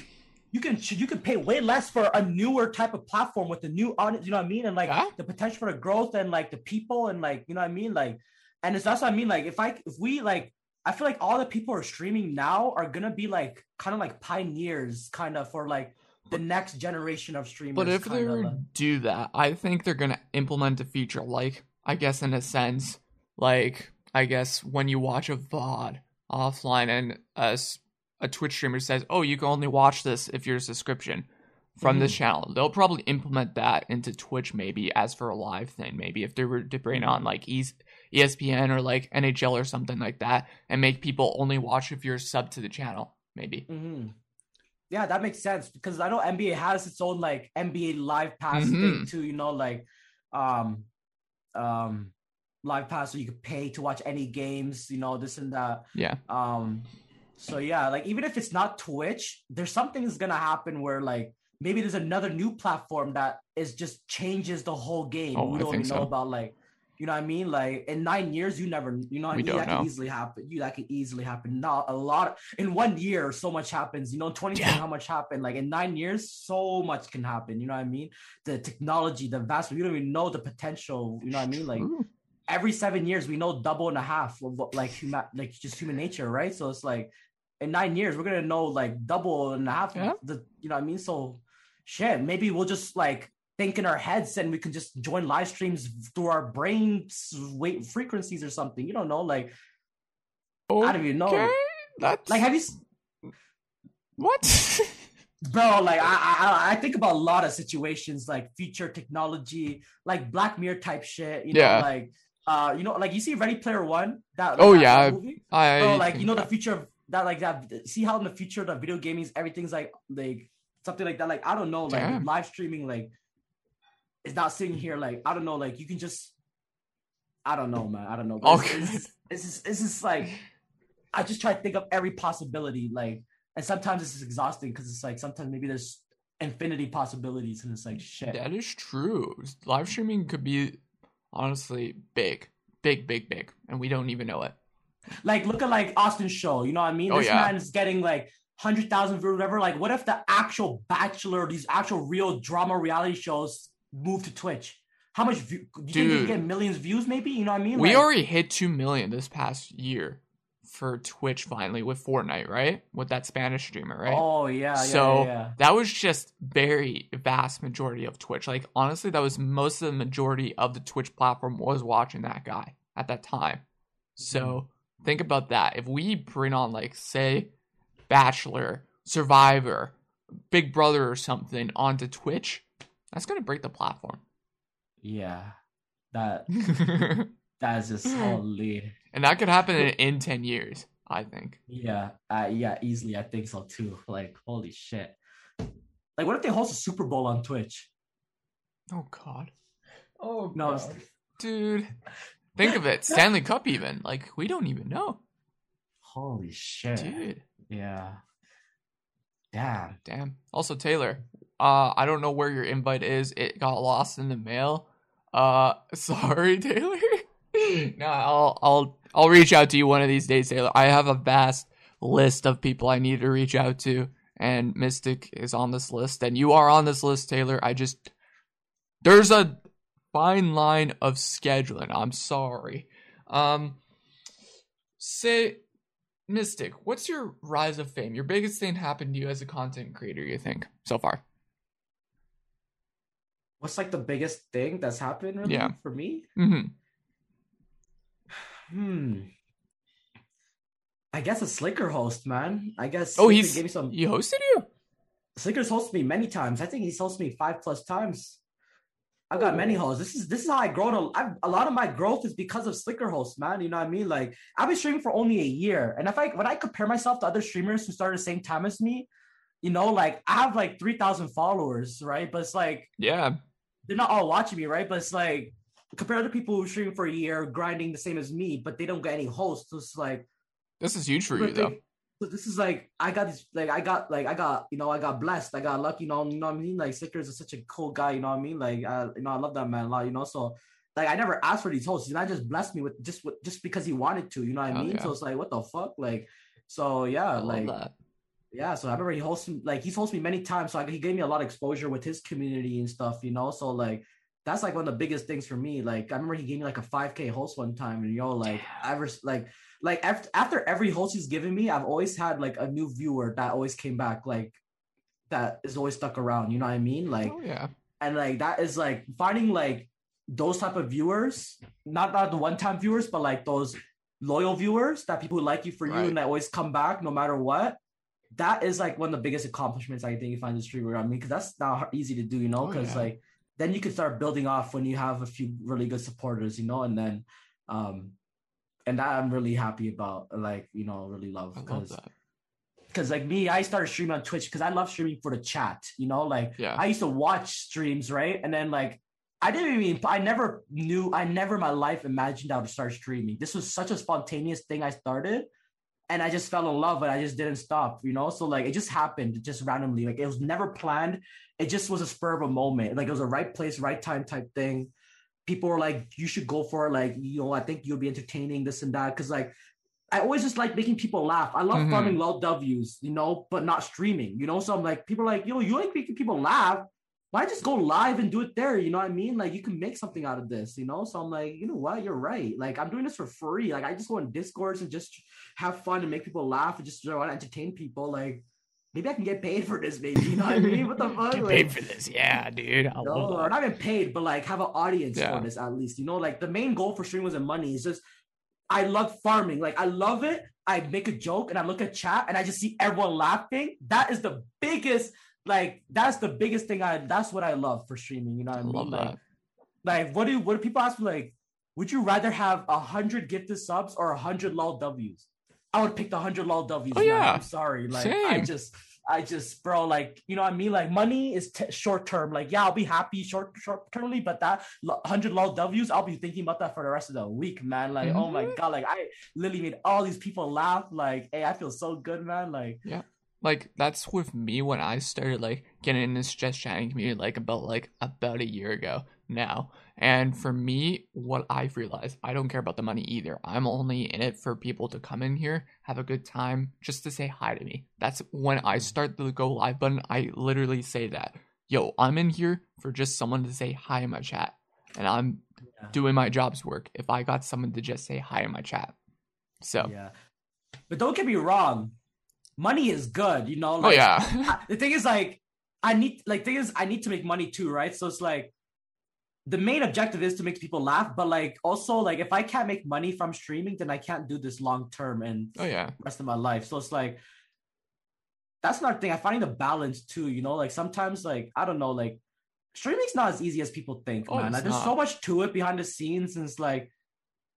you can you can pay way less for a newer type of platform with the new audience. You know what I mean? And like yeah. the potential for the growth and like the people and like you know what I mean? Like, and it's that's what I mean. Like if I if we like. I feel like all the people who are streaming now are gonna be like kind of like pioneers, kind of for like the next generation of streamers. But if they do that, I think they're gonna implement a feature like, I guess, in a sense, like I guess when you watch a VOD offline and a a Twitch streamer says, "Oh, you can only watch this if you're a subscription from this channel." They'll probably implement that into Twitch maybe as for a live thing. Maybe if they were to bring on like ESPN or like NHL or something like that, and make people only watch if you're sub to the channel. Maybe. hmm Yeah, that makes sense because I know NBA has its own like NBA Live Pass Mhm. thing too. You know, like um, um, Live Pass, so you could pay to watch any games. You know, this and that. Yeah. Um, so yeah, like even if it's not Twitch, there's something is gonna happen where like maybe there's another new platform that is just changes the whole game. Oh, we don't know so. about like, you know what I mean? Like in nine years, you never, you know what I mean? That know. could easily happen. You that could easily happen. Not a lot in one year. So much happens. You know, in 2020, Yeah. how much happened? Like in nine years, so much can happen. You know what I mean? The technology, the vast. You don't even know the potential. You know what I mean? Like Ooh. every seven years we know double and a half of what, like human like just human nature right so it's like in nine years we're gonna know like double and a half Yeah. the you know what i mean so shit maybe we'll just like think in our heads and we can just join live streams through our brains weight frequencies or something you don't know like i don't even know that's like have you what? bro like I, I I think about a lot of situations like future technology like black mirror type shit you know Yeah. like uh you know like you see ready player one that Oh, that- yeah, movie? I bro like you know the future of that like that see how in the future the video gaming is everything's like like something like that like i don't know like Damn. live streaming like it's not sitting here like i don't know like you can just i don't know man i don't know But Okay. it's, it's, it's, just, it's just like i just try to think of every possibility like and sometimes it's exhausting because it's like sometimes maybe there's infinity possibilities and it's like shit That is true. Live streaming could be honestly big, big, big, big, and we don't even know it. Like, look at like Austin show. You know what I mean? Oh, this yeah. man is getting like hundred thousand viewers, whatever. Like, what if the actual Bachelor, these actual real drama reality shows, move to Twitch? How much? View, do you think they get millions views? Maybe you know what I mean? We Like, already hit two million this past year for Twitch finally with Fortnite, right? With that Spanish streamer, right? Oh yeah, yeah, so yeah, yeah. that was just very vast majority of Twitch. Like honestly, that was most of the majority of the Twitch platform was watching that guy at that time. So Mm-hmm. Think about that. If we bring on like say Bachelor, Survivor, Big Brother or something onto Twitch, that's gonna break the platform. yeah. That that is just holy. And that could happen in, in ten years, I think. Yeah, uh, yeah, easily. I think so too. Like, holy shit. Like, what if they host a Super Bowl on Twitch? Oh god. Oh No, it's- dude. Think of it. Stanley Cup even. Like we don't even know. Holy shit. Dude. Yeah. Damn. Damn. Also, Taylor, uh, I don't know where your invite is. It got lost in the mail. Uh, sorry, Taylor. no, I'll, I'll, I'll reach out to you one of these days, Taylor. I have a vast list of people I need to reach out to, and Mystic is on this list, and you are on this list, Taylor. I just, there's a fine line of scheduling. I'm sorry. Um, say, Mystic, what's your rise of fame? Your biggest thing happened to you as a content creator, you think, so far? What's like the biggest thing that's happened really Yeah. for me? hmm Hmm. I guess a Sliker host, man. I guess Oh, Sliker he's gave me some he hosted you. Sliker's hosted me many times. I think he's hosted me five plus times. I've got many hosts. This is this is how I grown. A, I've, a lot of my growth is because of Sliker hosts, man. You know what I mean? Like I've been streaming for only a year, and if I when I compare myself to other streamers who started the same time as me, you know, like I have like three thousand followers, right? But it's like Yeah, they're not all watching me, right? But it's like compared to people who stream for a year, grinding the same as me, but they don't get any hosts. So it's like this is huge for you though. they- but this is like I got this like I got like I got you know I got blessed. I got lucky you know you know what I mean? Like Stickers is such a cool guy you know what I mean? Like I, you know I love that man a lot you know? So like I never asked for these hosts. And I just blessed me with just with just because he wanted to you know what I mean? so it's like what the fuck? Like so yeah I like yeah, so I remember he hosted like he's hosted me many times, so I, he gave me a lot of exposure with his community and stuff, you know. So like that's like one of the biggest things for me. Like I remember he gave me like a 5K host one time, and you know, like ever like like after after every host he's given me, I've always had like a new viewer that always came back, like that is always stuck around. You know what I mean? Like oh yeah, and like that is like finding like those type of viewers, not not the one time viewers, but like those loyal viewers that people like you for you and that always come back no matter what. that is like one of the biggest accomplishments I think you find the streamer. I mean, because that's not easy to do, you know, because oh, yeah. like then you can start building off when you have a few really good supporters, you know, and then um and that I'm really happy about, like, you know, really love because because like me, I started streaming on Twitch because I love streaming for the chat, you know, like yeah. I used to watch streams, right? And then like I didn't even I never knew I never in my life imagined I would start streaming. This was such a spontaneous thing I started and I just fell in love and I just didn't stop, you know? So like it just happened just randomly. Like it was never planned. It just was a spur of a moment. Like it was a right place, right time type thing. People are like, you should go for it. Like, you know, I think you'll be entertaining this and that. Cause like I always just like making people laugh. I love mm-hmm. farming low W's, you know, but not streaming, you know? So I'm like, people are like, yo, you like making people laugh why just go live and do it there? You know what I mean? Like you can make something out of this, you know? So I'm like, you know what? You're right. Like I'm doing this for free. Like I just go on discords and just have fun and make people laugh and just you know, want to entertain people. Like maybe I can get paid for this, maybe. You know what I mean? What the fuck? Get like, paid for this, yeah, dude. I no, or not even paid, but like have an audience yeah. for this at least. You know, like the main goal for streamers and money is just I love farming. Like I love it. I make a joke and I look at chat and I just see everyone laughing. That is the biggest like that's the biggest thing I that's what I love for streaming. You know what I, I mean? Like, like what do what do people ask me like? Would you rather have a hundred gifted subs or a hundred lol W's? I would pick the hundred lol W's. Oh, yeah. I'm sorry. Like Same. I just I just bro, like you know what I mean. Like money is t- short term. Like yeah, I'll be happy short short termly, but that hundred lol W's, I'll be thinking about that for the rest of the week, man. Like mm-hmm. oh my mm-hmm. god, like I literally made all these people laugh. Like hey, I feel so good, man. Like yeah, like that's with me when I started like getting in this just chatting community like about like about a year ago now. And for me, what I've realized, I don't care about the money either. I'm only in it for people to come in here, have a good time, just to say hi to me. That's when I start the go live button, I literally say that. Yo, I'm in here for just someone to say hi in my chat. And I'm yeah. doing my job's work if I got someone to just say hi in my chat. So Yeah. But don't get me wrong, money is good, you know. Oh, like, oh yeah. the thing is, like, I need, like, thing is, I need to make money too, right? So it's like, the main objective is to make people laugh, but like, also, like, if I can't make money from streaming, then I can't do this long term and oh yeah, rest of my life. So it's like, that's another thing. I find the balance too, you know. Like sometimes, like, I don't know, like, streaming's not as easy as people think, oh, man. Like, there's so much to it behind the scenes, and it's like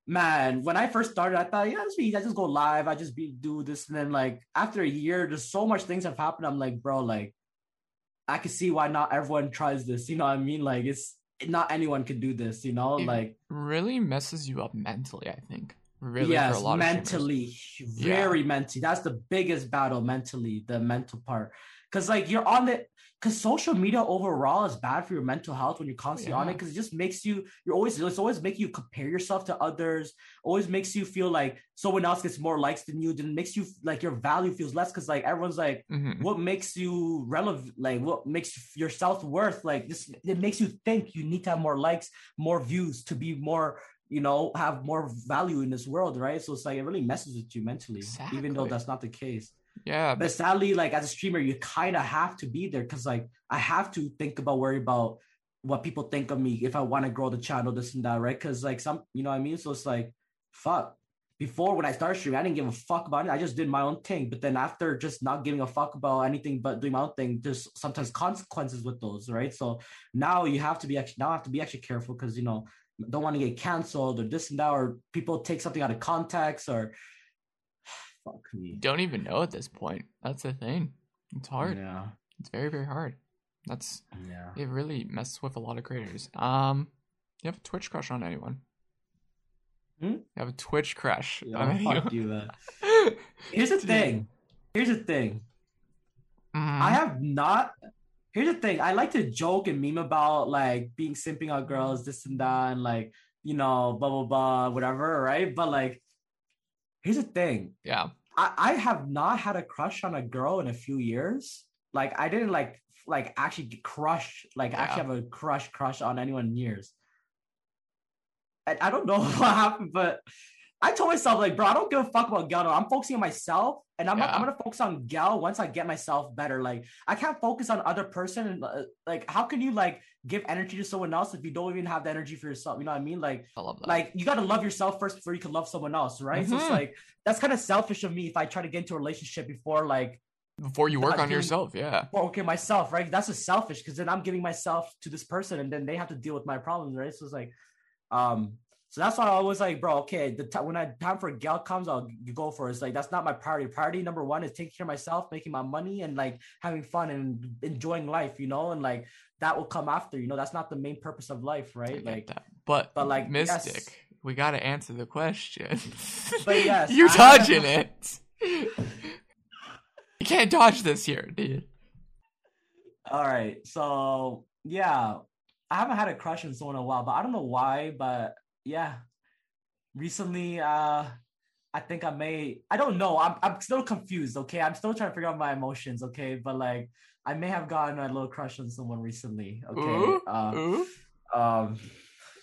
man, when I first started, I thought, yeah, this I just go live, I just be do this, and then like after a year, there's so much things have happened. I'm like, bro, like I can see why not everyone tries this. You know what I mean? Like it's not anyone can do this. You know, it like really messes you up mentally. I think really yes, mentally, very yeah. mentally. That's the biggest battle mentally, the mental part. Because like you're on the because social media overall is bad for your mental health when you're constantly yeah. on it because it just makes you you're always it's always make you compare yourself to others always makes you feel like someone else gets more likes than you then makes you like your value feels less because like everyone's like mm-hmm. what makes you relevant like what makes your self-worth like this it makes you think you need to have more likes more views to be more you know have more value in this world right so it's like it really messes with you mentally exactly. even though that's not the case yeah. But sadly, like as a streamer, you kind of have to be there because like I have to think about worry about what people think of me if I want to grow the channel, this and that, right? Because like some, you know what I mean? So it's like, fuck. Before when I started streaming, I didn't give a fuck about it. I just did my own thing. But then after just not giving a fuck about anything but doing my own thing, there's sometimes consequences with those, right? So now you have to be actually now I have to be actually careful because you know don't want to get canceled or this and that or people take something out of context or Fuck me. Don't even know at this point. That's the thing. It's hard. Yeah. It's very, very hard. That's yeah. It really messes with a lot of creators. Um, you have a Twitch crush on anyone? Hmm? You have a Twitch crush. Yeah, fuck you. Uh... Here's the thing. Here's the thing. Mm-hmm. I have not. Here's the thing. I like to joke and meme about like being simping on girls, this and that, and like you know, blah blah blah, whatever, right? But like, here's the thing. Yeah. I, I have not had a crush on a girl in a few years. Like I didn't like like actually crush like yeah. actually have a crush crush on anyone in years. I, I don't know what happened, but I told myself like, bro, I don't give a fuck about Gal. I'm focusing on myself, and I'm yeah. I'm gonna focus on Gal once I get myself better. Like, I can't focus on other person. And uh, like, how can you like give energy to someone else if you don't even have the energy for yourself? You know what I mean? Like, I love that. Like, you gotta love yourself first before you can love someone else, right? Mm-hmm. So it's mm-hmm. like that's kind of selfish of me if I try to get into a relationship before like before you work on giving- yourself. Yeah. okay, myself, right? That's just selfish because then I'm giving myself to this person, and then they have to deal with my problems, right? So it's like, um, so that's why I was like, bro, okay, the time when I time for gal comes, I'll go for it. It's like that's not my priority. Priority number one is taking care of myself, making my money, and like having fun and enjoying life, you know, and like that will come after, you know. That's not the main purpose of life, right? Like, that. But, but, like, Mystic, yes. we got to answer the question. But yes, You're I- dodging it. you can't dodge this here, dude. All right. So yeah, I haven't had a crush on someone in a while, but I don't know why. But yeah, recently, uh, I think I may. I don't know. I'm I'm still confused. Okay, I'm still trying to figure out my emotions. Okay, but like I may have gotten a little crush on someone recently. Okay. Ooh, Uh, ooh. um.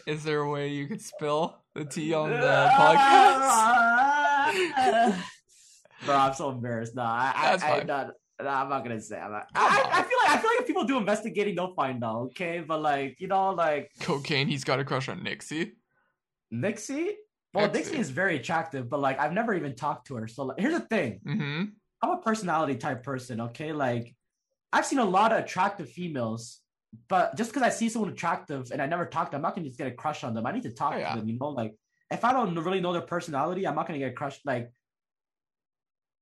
Is there a way you could spill the tea on the podcast? Bro, I'm so embarrassed. No, I, I, That's I, fine. not, no, I'm not gonna say. I'm not, I, I I feel like I feel like if people do investigating, they'll find out. Okay, but like you know, like Cocaine, he's got a crush on Nixie. Nixie. Well, Nixie. Nixie is very attractive, but like I've never even talked to her. So like, here's the thing: Mm-hmm. I'm a personality type person. Okay, like I've seen a lot of attractive females, but just because I see someone attractive and I never talked, to them, I'm not gonna just get a crush on them. I need to talk Oh, yeah. to them. You know, like if I don't really know their personality, I'm not gonna get crushed. Like,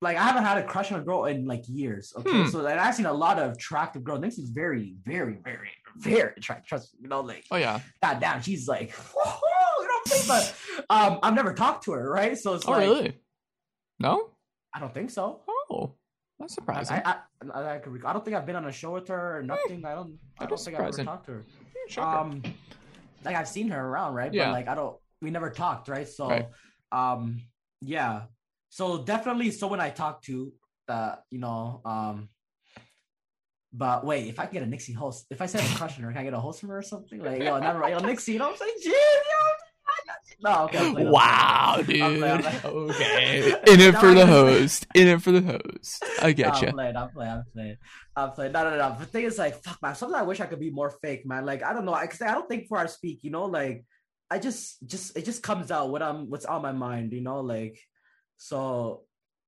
like I haven't had a crush on a girl in like years. Okay, Hmm. so like, I've seen a lot of attractive girls. Nixie's very, very, very, very attractive. Trust me, you know, like Oh yeah. god damn, she's like, But um, I've never talked to her, right? So it's Oh like, really? No. I don't think so. Oh, that's surprising. I, I, I, rec- I don't think I've been on a show with her or nothing. I don't. I don't think I've ever talked to her. Sure. Um, like I've seen her around, right? Yeah. But like I don't. We never talked, right? So, Right. um, yeah. So definitely someone I talked to that you know, um. But wait, if I can get a Nixie host, if I said a crush on her, can I get a host from her or something? Like, yo, never, yo, Nixie, you know what I'm saying? Jim, yo, no, okay. I'm wow, playing. dude. I'm I'm. Okay. In it for the host. In it for the host. I No, get I'm you. playing, I'm playing, I'm playing. I'm playing. No, no, no. The thing is, like, fuck, man. Sometimes I wish I could be more fake, man. Like, I don't know. I, cause I don't think before I speak, you know, like, I just, just, it just comes out what I'm, what's on my mind, you know, like, so,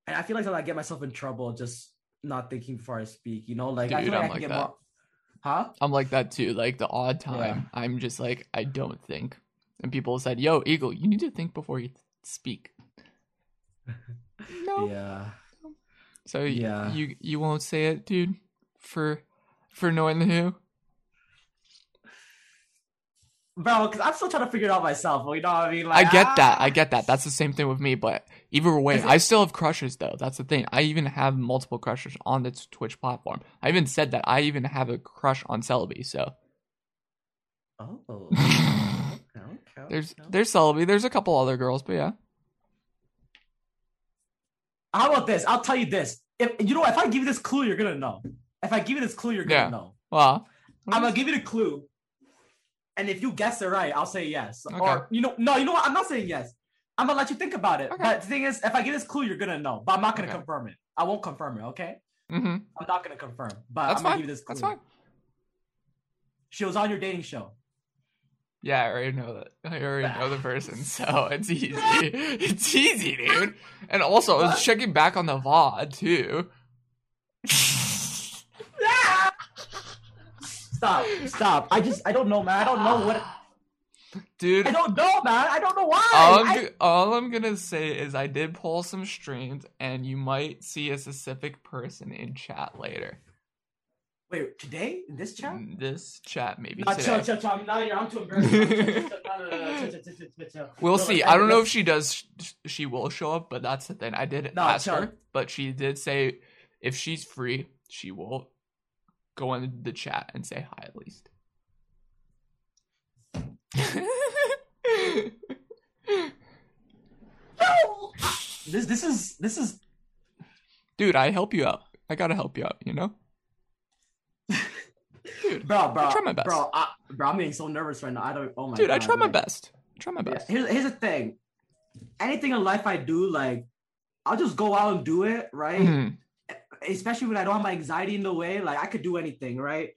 and I feel like I get myself in trouble just not thinking before I speak, you know, like, I Dude, feel like I'm I like get that. more, huh? I'm like that too. Like the odd time, I'm just like, I don't think. And people said, Yo, Eagle, you need to think before you speak. No. Yeah. So Yeah. you you won't say it, dude, for for knowing the who. Bro, because I'm still trying to figure it out myself. You know what I mean? I Like, get that. ah. I get that. That's the same thing with me. But either way, I still have crushes though. That's the thing. I even have multiple crushes on this Twitch platform. I even said that I even have a crush on Celebi. So Oh. Okay, okay, there's okay. there's Celebi. There's a couple other girls, but yeah. How about this? I'll tell you this. If you know, if I give you this clue, you're gonna know. If I give you this clue, you're gonna Yeah. know. Well, I'm gonna give you the clue, and if you guess it right, I'll say yes. Okay. Or you know, no, you know what? I'm not saying yes. I'm gonna let you think about it. Okay. But the thing is, if I give this clue, you're gonna know. But I'm not gonna Okay. confirm it. I won't confirm it. Okay? Mm-hmm. I'm not gonna confirm. But That's I'm gonna fine. give you this clue. That's fine. She was on your dating show. Yeah, I already know that. I already know the person, so it's easy. It's easy, dude. And also, I was checking back on the VOD too. Stop! Stop! I just I don't know, man. I don't know what. Dude, I don't know, man. I don't know why. all I'm, I- all I'm gonna say is I did pull some strings, and you might see a specific person in chat later. Wait, today in this chat? In This chat, maybe No, chill, chill, chill. I'm not. I'm too embarrassed. We'll see. I don't know if she does. She will show up, but that's the thing. I did No, ask chill. her, but she did say if she's free, she will go in the chat and say hi at least. No! This this is this is Dude, I help you out. I gotta help you out. You know. Dude, bro, bro, I try my best. bro, I, bro. I'm getting so nervous right now. I don't. Oh my god. dude, god, I try my like, best. I try my yeah, best. Here's here's the thing. Anything in life I do, like, I'll just go out and do it, right? Mhm. Especially when I don't have my anxiety in the way. Like, I could do anything, right?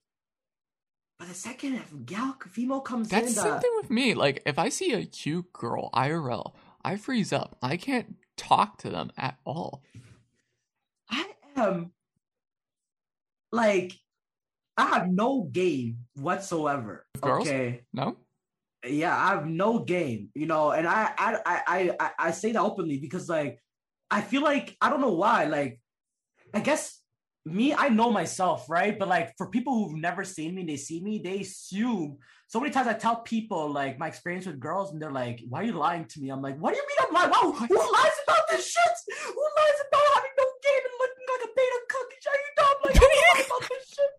But the second if gal female comes That's in, the same that, with me. Like, if I see a cute girl IRL, I freeze up. I can't talk to them at all. I am like I have no game whatsoever. Girls? Okay. No. Yeah, I have no game, you know, and I I I I I say that openly because like I feel like I don't know why, like I guess me, I know myself, right? But like for people who've never seen me, they see me, they assume so many times I tell people like my experience with girls, and they're like, "Why are you lying to me?" I'm like, "What do you mean I'm lying? Wow, who lies about this shit? Who lies about having no game and looking like a beta cook? Are you dumb? Like, I would lie about this shit.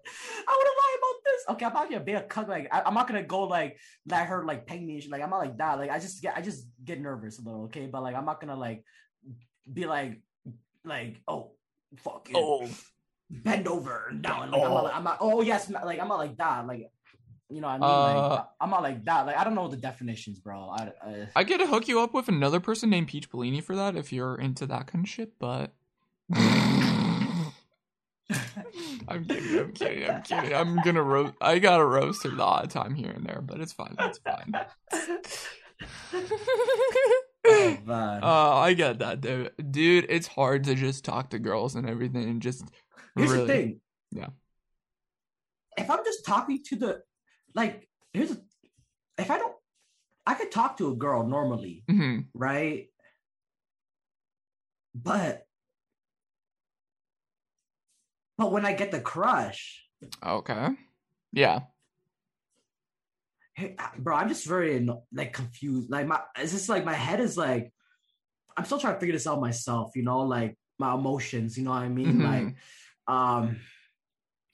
I would lie about this. Okay, I'm not gonna beta cook. Like, I, am not gonna go like let her like peg me. Like, I'm not like that. Like, I just get I just get nervous a little. Okay, but like, I'm not gonna like be like like oh fuck Oh. bend over and down. Like, I'm, not, I'm not. Oh yes, like I'm not like that. Like you know, I mean, Uh, like I'm not like that. Like I don't know the definitions, bro. I, I I get to hook you up with another person named Peach Bellini for that if you're into that kind of shit, but. I'm kidding, I'm kidding, I'm kidding. I'm gonna roast. I gotta roast her lot of time here and there, but it's fine. It's fine. oh, man. uh, I get that, dude. Dude, it's hard to just talk to girls and everything and just here's really. the thing. Yeah. If I'm just talking to the, like, here's, a, if I don't, I could talk to a girl normally, Mhm. right? But, but when I get the crush, Okay. Yeah. hey, bro, I'm just very like confused. Like my, it's just like my head is like, I'm still trying to figure this out myself. You know, like my emotions. You know what I mean? Mhm. Like, um,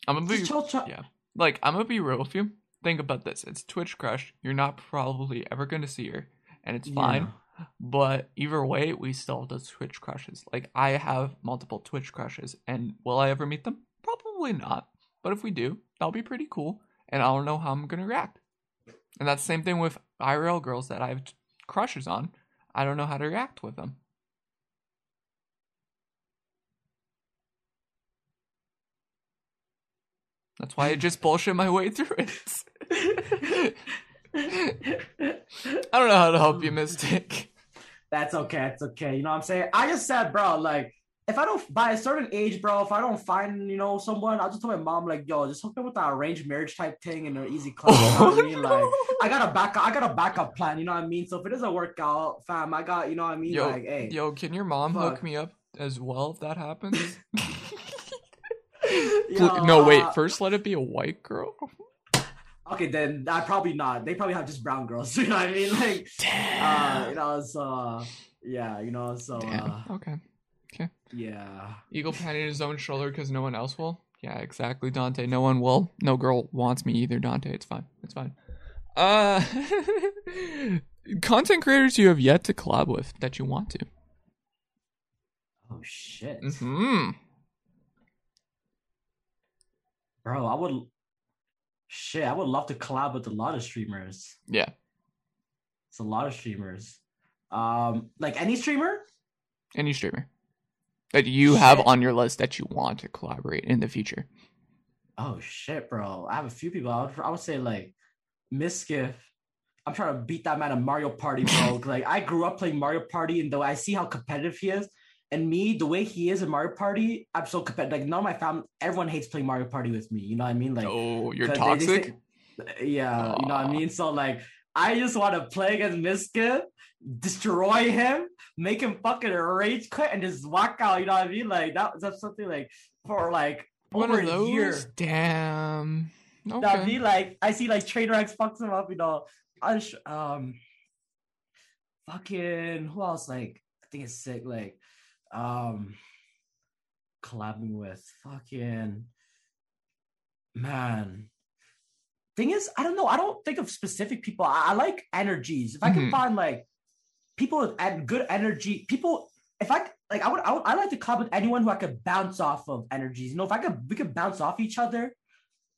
I'm gonna be chill. yeah. like I'm gonna be real with you. Think about this. It's Twitch Crush. You're not probably ever gonna see her, and it's fine. But either way, we still have those Twitch crushes. Like I have multiple Twitch crushes, and will I ever meet them? Probably not. But if we do, that'll be pretty cool, and I don't know how I'm gonna react. And that's the same thing with IRL girls that I have crushes on. I don't know how to react with them. That's why I just bullshit my way through it. I don't know how to help you, Mystic. That's okay. It's okay. You know what I'm saying? I just said, bro, like, if I don't by a certain age, bro, if I don't find, you know, someone, I'll just tell my mom, like, yo, just hook me with that arranged marriage type thing and an easy class. You know what I mean? Like, I got a backup, I got a backup plan, you know what I mean? So if it doesn't work out, fam, I got, you know what I mean? Yo, like, hey. Yo, can your mom Fuck. hook me up as well if that happens? yo, no, wait. uh, First, let it be a white girl. Okay, then I probably not. They probably have just brown girls. You know what I mean? Like, uh, you know, so uh, yeah, you know, so Damn. uh, Okay. yeah. Eagle patting his own shoulder because no one else will. Yeah, exactly, Dante. No one will. No girl wants me either, Dante. It's fine. It's fine. Uh, content creators you have yet to collab with that you want to. Oh shit, Hmm. bro. I would. Shit, I would love to collab with a lot of streamers. Yeah. It's a lot of streamers. Um, like any streamer. Any streamer that you have on your list that you want to collaborate in the future. Oh shit, bro. I have a few people. I would, I would say like Mizkif. I'm trying to beat that man at Mario Party, bro. like I grew up playing Mario Party, and though I see how competitive he is, and me, the way he is in Mario Party, I'm so competitive. Like none of my family, everyone hates playing Mario Party with me. You know what I mean? Like oh, you're 'cause they- they toxic. say- yeah, you know what I mean. So like, I just want to play against Mizkif, destroy him, make him fucking rage quit, and just walk out. You know what I mean? Like that. That's something like for like One over of a year. Damn. Okay. be like I see like X fucks him up, you know. I sh- um fucking who else like I think it's sick, like um collabing with fucking man. Thing is, I don't know. I don't think of specific people. I, I like energies. If I can Mhm. find like people with en- good energy, people. If I like, I would, I would, I like to collab with anyone who I could bounce off of energies. You know, if I could, we could bounce off each other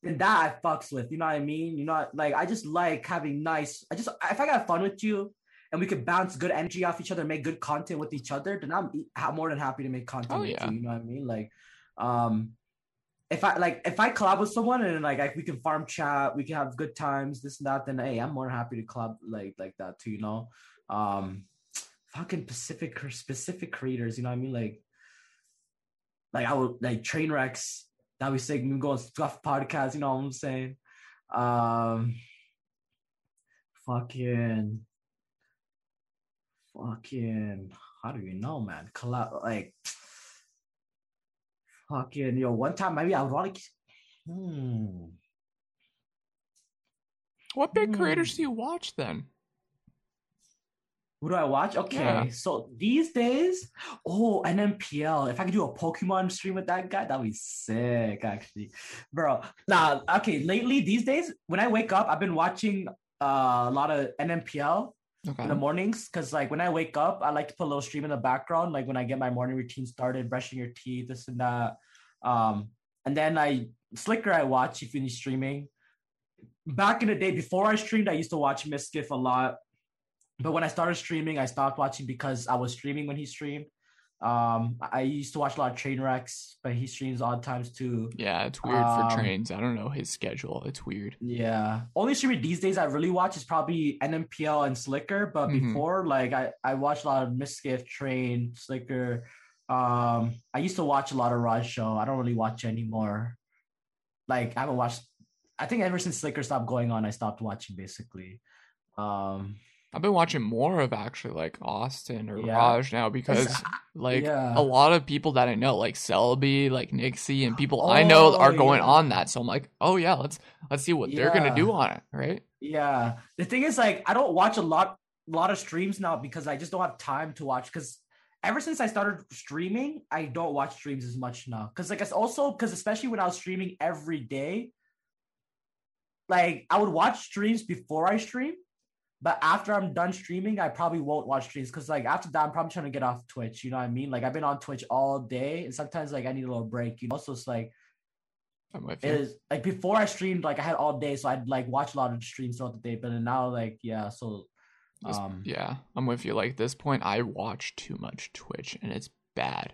then that I fucks with. You know what I mean? You know, like I just like having nice. I just if I got fun with you and we could bounce good energy off each other, make good content with each other, then I'm more than happy to make content Oh, with yeah. you. You know what I mean? Like, um, if I like if I collab with someone and like, like we can farm chat, we can have good times, this and that, then hey, I'm more than happy to collab like like that too. You know, um, fucking Pacific specific creators. You know what I mean? Like, like I would like train wrecks That we say we go on stuff podcast. You know what I'm saying? Um, fucking, fucking. How do you know, man? Collab like, fucking. Yo, one time maybe I want to. Hmm. What big Hmm. creators do you watch then? Who do I watch? Okay, Yeah. so these days, oh, NMPL. If I could do a Pokemon stream with that guy, that'd be sick, actually, bro. Nah, okay. Lately, these days, when I wake up, I've been watching uh, a lot of NMPL Okay. in the mornings because, like, when I wake up, I like to put a little stream in the background, like when I get my morning routine started, brushing your teeth, this and that. Um, and then I Sliker, I watch if he's streaming. Back in the day, before I streamed, I used to watch Mizkif a lot but when I started streaming, I stopped watching because I was streaming when he streamed. Um, I used to watch a lot of Trainwrecks, but he streams odd times too. Yeah, it's weird Um, for trains. I don't know his schedule. It's weird. Yeah, only streamer these days I really watch is probably NMPL and Sliker. But Mhm. before, like I I watched a lot of Mizkif, Train, Sliker. Um, I used to watch a lot of Raj Show. I don't really watch anymore. Like I haven't watched. I think ever since Sliker stopped going on, I stopped watching basically. Um, I've been watching more of actually like Austin or Yeah. Raj now because like yeah. a lot of people that I know, like Selby, like Nixie, and people I know Oh, are going yeah. on that. So I'm like, oh yeah, let's let's see what they're gonna do on it, right? Yeah. The thing is, like, I don't watch a lot, lot of streams now because I just don't have time to watch. Because ever since I started streaming, I don't watch streams as much now. Because, like, it's also because especially when I was streaming every day, like, I would watch streams before I stream, but after I'm done streaming, I probably won't watch streams because, like, after that, I'm probably trying to get off Twitch. You know what I mean? Like, I've been on Twitch all day, and sometimes, like, I need a little break. You know, so it's like I'm with you. it is like before I streamed, like I had all day, so I'd like watch a lot of streams throughout the day. But then now, like, yeah, so This- um, yeah, I'm with you. Like this point, I watch too much Twitch, and it's bad.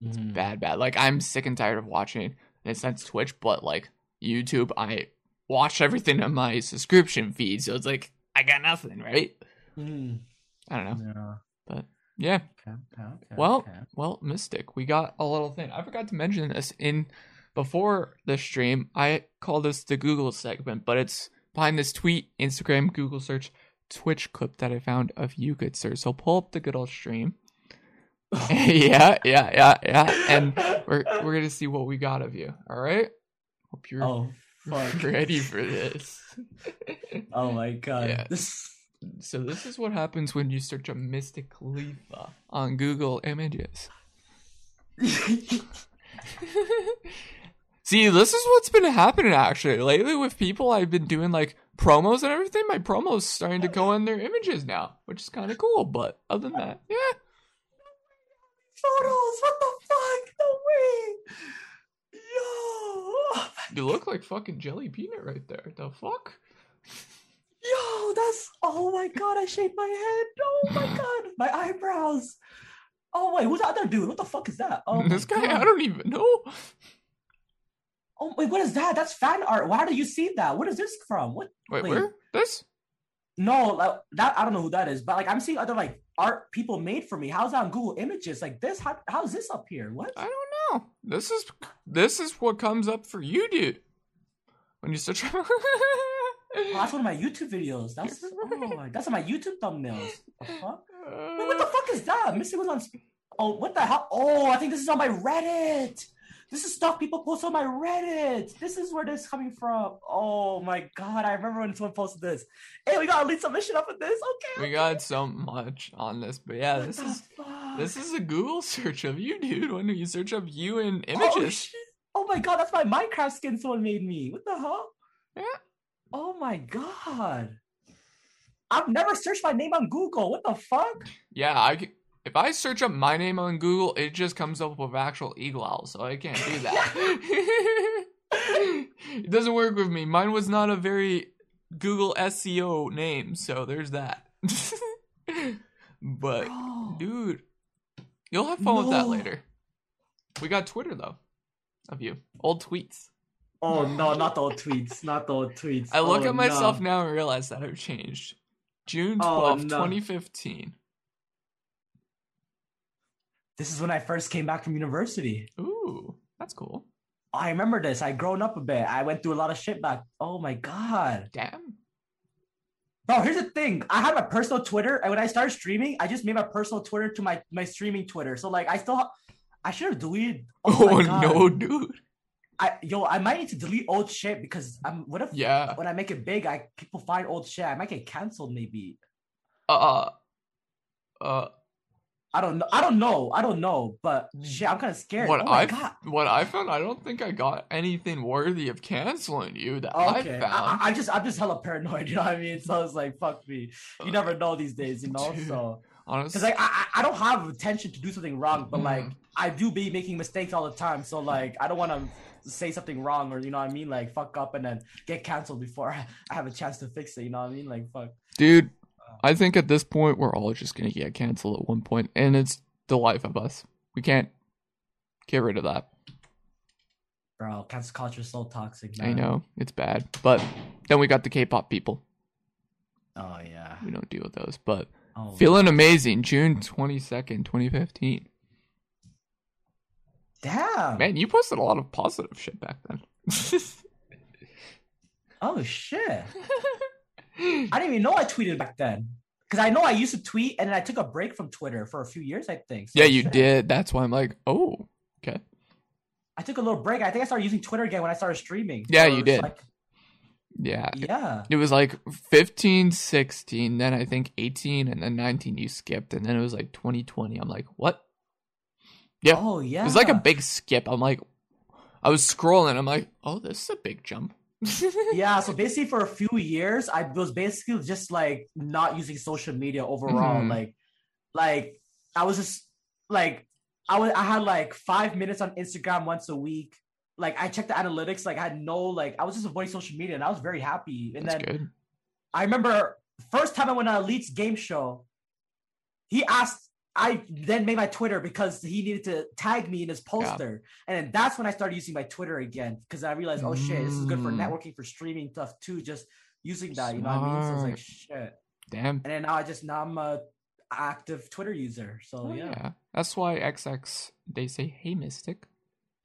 It's mhm. bad, bad. Like I'm sick and tired of watching, in a sense, Twitch, but like YouTube, I watch everything on my subscription feed, so it's like I got nothing, right? Mhm. I don't know. Yeah. Yeah. Okay, okay, okay, Well, okay. well, Mystic, we got a little thing. I forgot to mention this in before the stream. I call this the Google segment, but it's behind this tweet, Instagram, Google search, Twitch clip that I found of you, good sir. So pull up the good old stream. yeah, yeah, yeah, yeah, and we're we're gonna see what we got of you. All right. Hope you're oh fuck! ready for this. Oh my god! Yeah. This so this is what happens when you search a Mystic Khalifa on Google Images. See, this is what's been happening actually lately with people. I've been doing like promos and everything. My promos starting to go in their images now, which is kind of cool. But other than that, yeah, photos. What the fuck? No way! Yo, you look like fucking Jelly Peanut right there. The fuck? yo, that's oh my god! I shaved my head. Oh my god, my eyebrows. Oh wait, who's that other dude? What the fuck is that? Oh, this guy, God. I don't even know. Oh wait, what is that? That's fan art. Why do you see that? What is this from? What? Wait, Wait. where? This? No, like, that I don't know who that is, but like I'm seeing other like art people made for me. How's that on Google Images? Like this? How how's this up here? What? I don't know. This is this is what comes up for you, dude. When you search. Oh, that's one of my YouTube videos. That's oh, that's my YouTube thumbnails. The fuck? Wait, what the fuck is that? Missing was on. Oh, what the hell? Oh, I think this is on my Reddit. This is stuff people post on my Reddit. This is where this is coming from. Oh my god, I remember when someone posted this. Hey, we got a lead submission up with this. Okay. we got so much on this, but yeah, What this is fuck? this is a Google search of you, dude. When do you search up you in Oh, images, shit. Oh my god, that's my Minecraft skin someone made me. What the hell? Yeah. Oh my god. I've never searched my name on Google. What the fuck? yeah, I if I search up my name on Google, it just comes up with actual eagle owl, so I can't do that. it doesn't work with me. Mine was not a very Google SEO name, so there's that. but Bro. dude, you'll have fun with that later. We got Twitter though, of you, old tweets. Oh no, not the old tweets. Not the old tweets. I look Oh, at myself no. now and realize that I've changed. June Oh, twelfth, no. 2015. This is when I first came back from university. Ooh, that's cool. I remember this. I grown up a bit. I went through a lot of shit back. Oh my god. Damn. Bro, here's the thing. I have a personal Twitter, and when I started streaming, I just made my personal Twitter to my my streaming Twitter. So like, I still, I should have deleted. Oh, Oh, no, dude. I yo, I might need to delete old shit because I'm. What if Yeah. when I make it big, I people find old shit. I might get canceled. Maybe Uh. Uh. I don't know. I don't know. I don't know. But shit, I'm kind of scared. What oh I god. what I found, I don't think I got anything worthy of canceling you that Okay, I I, found. I, I just I'm just hella paranoid. You know what I mean? So it's like fuck me. You never know these days. You know. Dude. So Honestly, because like I I I don't have intention to do something wrong, but like Mhm. I do be making mistakes all the time. So like I don't want to say something wrong or you know what I mean, like fuck up and then get canceled before I have a chance to fix it. You know what I mean? Like fuck. dude, I think at this point we're all just gonna get canceled at one point, and it's the life of us. We can't get rid of that. Bro, cancel culture is so toxic. I know it's bad, but then we got the K-pop people. Oh yeah. We don't deal with those, but Oh, feeling amazing. June twenty second, twenty fifteen. damn. Man, you posted a lot of positive shit back then. Oh shit. I didn't even know I tweeted back then. Because I know I used to tweet and then I took a break from Twitter for a few years, I think. So yeah, you did. That's why I'm like, oh, okay. I took a little break. I think I started using Twitter again when I started streaming. Yeah, you did. Like, Yeah, yeah. It was like 15, 16, then I think 18, and then 19 you skipped, and then it was like 2020. I'm like, what? Yeah. Oh yeah. It was like a big skip. I'm like, I was scrolling. I'm like, oh, this is a big jump. Yeah, so basically for a few years, I was basically just like not using social media overall. Mhm. Like, like I was just like I was I had like five minutes on Instagram once a week. Like I checked the analytics, like I had no like I was just avoiding social media and I was very happy. And That's then good. I remember first time I went on Elite's game show, he asked. I then made my Twitter because he needed to tag me in his poster, and then that's when I started using my Twitter again because I realized, oh shit, this is good for Mm. networking, for streaming stuff too. Just using that, you know what I mean? So it's like shit, Damn. and then now I just now I'm a active Twitter user. So Oh, yeah. yeah. That's why XX, they say, hey, Mystic.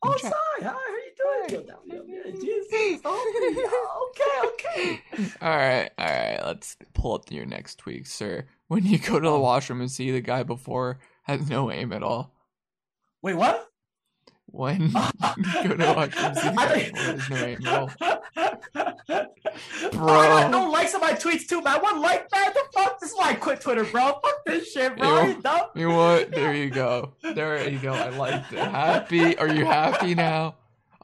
Oh, sorry. How are you doing? Yo, yo, yo, Jesus. Oh, okay, okay. all right, all right. Let's pull up your next tweet, sir. When you go to the Oh. washroom and see the guy before has no aim at all. Wait, what? When you go to the washroom and see the guy before has no aim at all. Bro. I got no likes on my tweets too, man. One like, man. The fuck? This is why I quit Twitter, bro. Fuck this shit, bro. Yo. You? You what? There you go. There you go. I liked it. Happy? Are you happy now?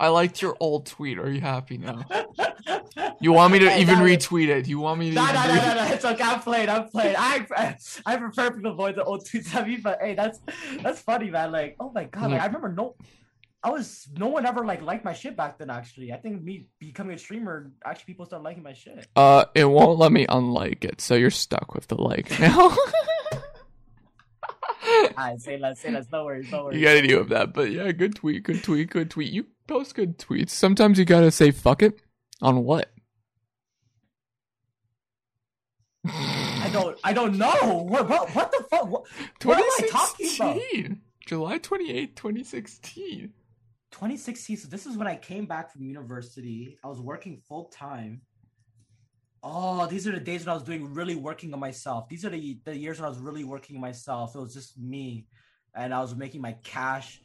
I liked your old tweet. Are you happy now? You want me to Hey, even that retweet it? You want me to? No, even no, no, no, no. It's okay. I'm playing. I'm playing. I I prefer people avoid the old tweets. I mean, but hey, that's that's funny, man. Like, oh my god, like I remember no, I was no one ever like liked my shit back then. Actually, I think me becoming a streamer, actually, people started liking my shit. Uh, it won't let me unlike it, so you're stuck with the like now. I say less, say less. No worries, no worries. you gotta deal with that, but yeah, good tweet, good tweet, good tweet. You post good tweets. Sometimes you gotta say fuck it on what? I don't, I don't know. What, what, what the fuck? What, what am I talking about? July 28, 2016. 2016. So this is when I came back from university. I was working full time. Oh, these are the days when I was doing really working on myself. These are the the years when I was really working on myself. It was just me, and I was making my cash.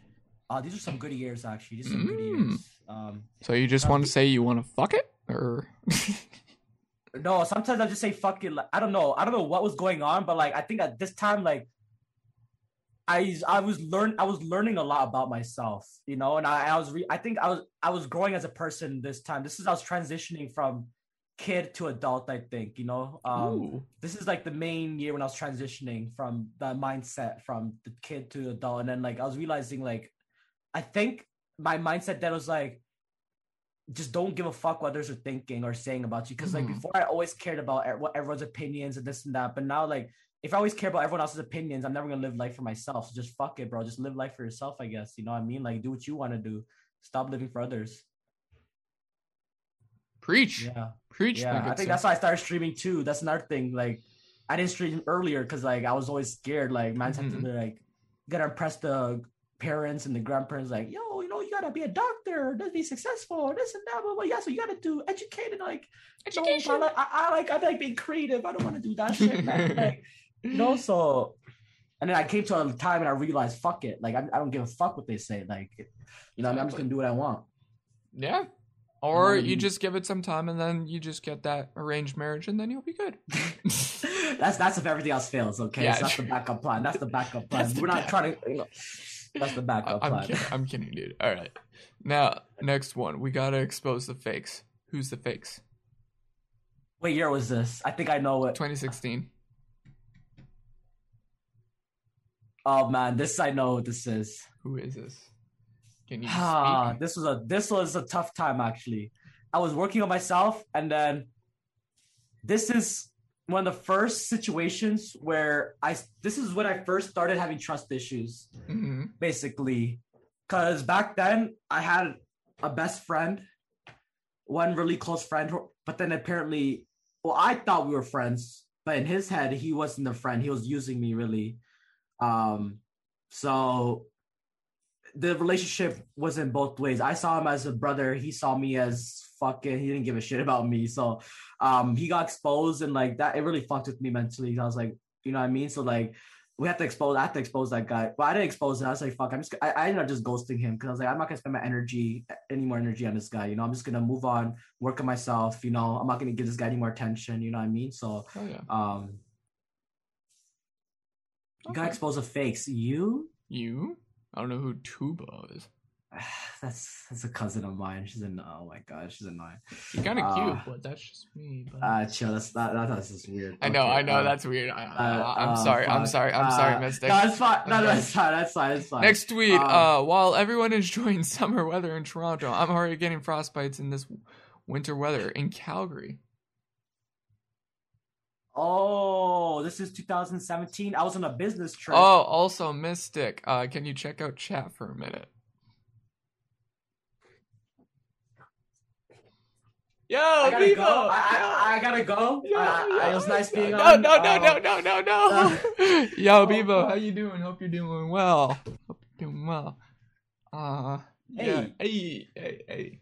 Uh, these are some good years actually. These are some good Mm. years. Um, So you just Um, want to say you want to fuck it, or no, sometimes I just say fuck it. Like, I don't know. I don't know what was going on, but like I think at this time, like I I was learn I was learning a lot about myself, you know, and I, I was re- I think I was I was growing as a person this time. This is I was transitioning from kid to adult. I think you know. Um, this is like the main year when I was transitioning from that mindset from the kid to adult, and then like I was realizing like I think my mindset then was like just don't give a fuck what others are thinking or saying about you because like Mhm. before I always cared about what everyone's opinions and this and that, but now like if I always care about everyone else's opinions, I'm never gonna live life for myself. So just fuck it, bro. Just live life for yourself, I guess. You know what I mean? Like do what you want to do. Stop living for others. Preach, Yeah. preach. Yeah, I think that's why I started streaming too. That's another thing. Like, I didn't stream earlier because like I was always scared. Like, man, had to be like, gotta impress the parents and the grandparents. Like, yo, you know, you gotta be a doctor, to be successful, this and that. But yeah, so you gotta do educated, like Education. No, I, like, I, I like I like being creative. I don't want to do that shit, man. Like, you know, so and then I came to a time and I realized, fuck it. Like I, I don't give a fuck what they say. Like, you know, I mean, I'm just gonna do what I want. Yeah. Or wanna you just give it some time and then you just get that arranged marriage and then you'll be good. that's that's if everything else fails. Okay, Yeah, so that's true. the backup plan. That's the backup plan. We're not trying to. You know, that's the I- backup I'm plan. kidding. I'm kidding, dude. All right. Now, next one. We got to expose the fakes. Who's the fakes? What year was this? I think I know it. 2016. Oh man, this I know what this is. Who is this? Can you Ah, speak? this was a this was a tough time actually. I was working on myself, and then this is one of the first situations where I this is when I first started having trust issues, Mhm. basically, because back then I had a best friend, one really close friend, but then apparently, well, I thought we were friends, but in his head, he wasn't a friend. He was using me really. Um, so the relationship was in both ways. I saw him as a brother. He saw me as fucking. He didn't give a shit about me. So, um, he got exposed and like that. It really fucked with me mentally. I was like, you know what I mean? So like, we have to expose. I have to expose that guy. But I didn't expose it. I was like, fuck. I'm just. I, I ended up just ghosting him because I was like, I'm not gonna spend my energy, any more energy on this guy. You know, I'm just gonna move on, work on myself. You know, I'm not gonna give this guy any more attention. You know what I mean? So, Oh, yeah. um, you gotta Okay. expose the fakes. You. You? I don't know who Tuba is. That's that's a cousin of mine. She's in. Oh my god, she's annoying. You're kind of Uh, cute, but that's just me. But... Uh, chill. That's that. that that's just weird. I know, Okay, I know, uh, that's weird. I, uh, I'm uh, sorry, I'm sorry, I'm sorry, Mystic. No, it's fine. No, no, it's fine. That's fine. It's fine. Next tweet. Um, uh, while everyone is enjoying summer weather in Toronto, I'm already getting frostbites in this winter weather in Calgary. Oh, this is 2017. I was on a business trip. Oh, also Mystic. Uh, can you check out chat for a minute? Yo, I gotta Bebo! go. I, I, I gotta go. Yo, Uh, uh, it was yo, nice being no, on. No, no, Uh, no, no, no, no, Yo, oh, Bebo, how you doing? Hope you're doing well. Hope you're doing well. Uh, yeah. hey, hey, hey.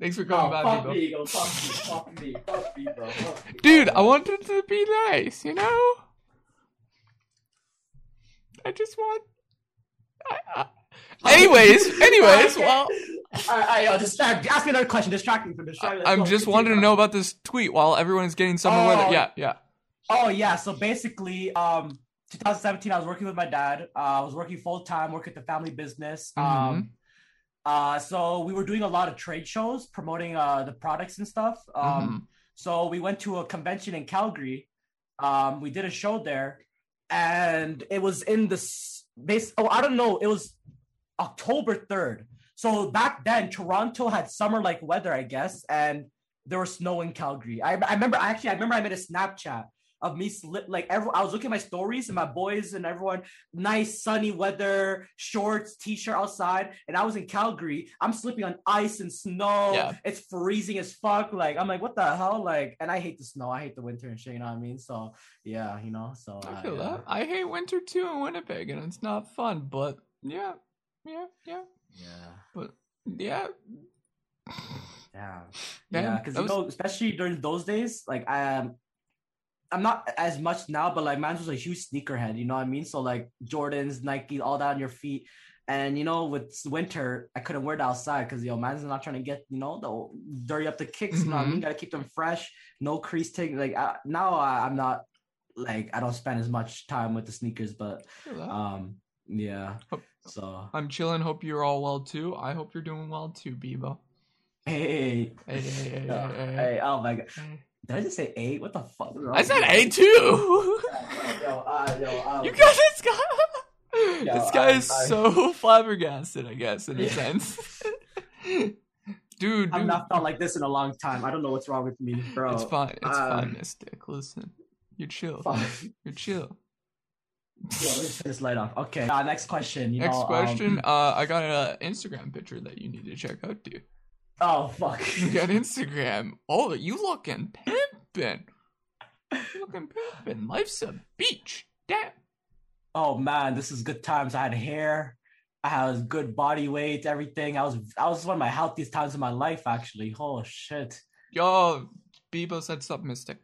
Thanks for Oh, coming by, fuck Bebo. me, fuck me, fuck me, fuck me, bro. Fuck me. Dude, I wanted to be nice, you know? I just want. I, I... Anyways, anyways, Okay. Well, Alright, alright, yo, distract. Ask me another question. Distract me from distract. I'm just wanting to know about this tweet while everyone's getting summer Oh. weather. Yeah, yeah. Oh yeah, so basically, um, 2017, I was working with my dad. Uh, I was working full time, working at the family business. Um, uh, so we were doing a lot of trade shows, promoting uh the products and stuff. Um, Mhm. so we went to a convention in Calgary. Um, we did a show there, and it was in this base. Oh, I don't know. It was October 3rd. So back then, Toronto had summer like weather, I guess, and there was snow in Calgary. I, I remember actually, I remember I made a Snapchat of me slip like every I was looking at my stories and my boys and everyone, nice sunny weather, shorts, t-shirt outside, and I was in Calgary. I'm slipping on ice and snow. Yeah. It's freezing as fuck. Like I'm like, what the hell? Like, and I hate the snow. I hate the winter and shit. You know what I mean? So yeah, you know. So I feel uh, that. I hate winter too in Winnipeg, and it's not fun, but yeah, yeah, yeah, Yeah. but yeah. Yeah, Yeah, yeah, because you was- know, especially during those days, like I am, I'm not as much now, but like man was a huge sneakerhead. You know what I mean? So like Jordans, Nike, all that on your feet, and you know, with winter, I couldn't wear it outside because yo, man's not trying to get you know the dirty up the kicks. You know what I mean? Mhm. Got to keep them fresh, no crease take. Like I, now, I, I'm not like I don't spend as much time with the sneakers, but I feel that. um, yeah. So I'm chilling. Hope you're all well too. I hope you're doing well too, Bebo. hey, Hey, hey, hey, yo, hey, hey, hey, oh my god, did I just say eight? What the fuck? I said A too. Yo, uh, yo, um, You got this guy. Yo, this guy I- is I- so flabbergasted, I guess, in a Yeah. sense. dude, I've not felt like this in a long time. I don't know what's wrong with me, bro. it's fine. It's uh, fine, Mystic. Listen, you're chill. Fuck. You're chill. Yo, let me turn this light off. Okay. Uh, next question. You Next know, um, question. uh, I got an Instagram picture that you need to check out, dude. oh fuck. You got Instagram. Oh, you looking pimpin'. You looking pimpin'. Life's a beach. Damn. oh man, this is good times. I had hair. I had good body weight, everything. I was I was one of my healthiest times in my life actually. Oh shit. Yo, Bebo said something mystic.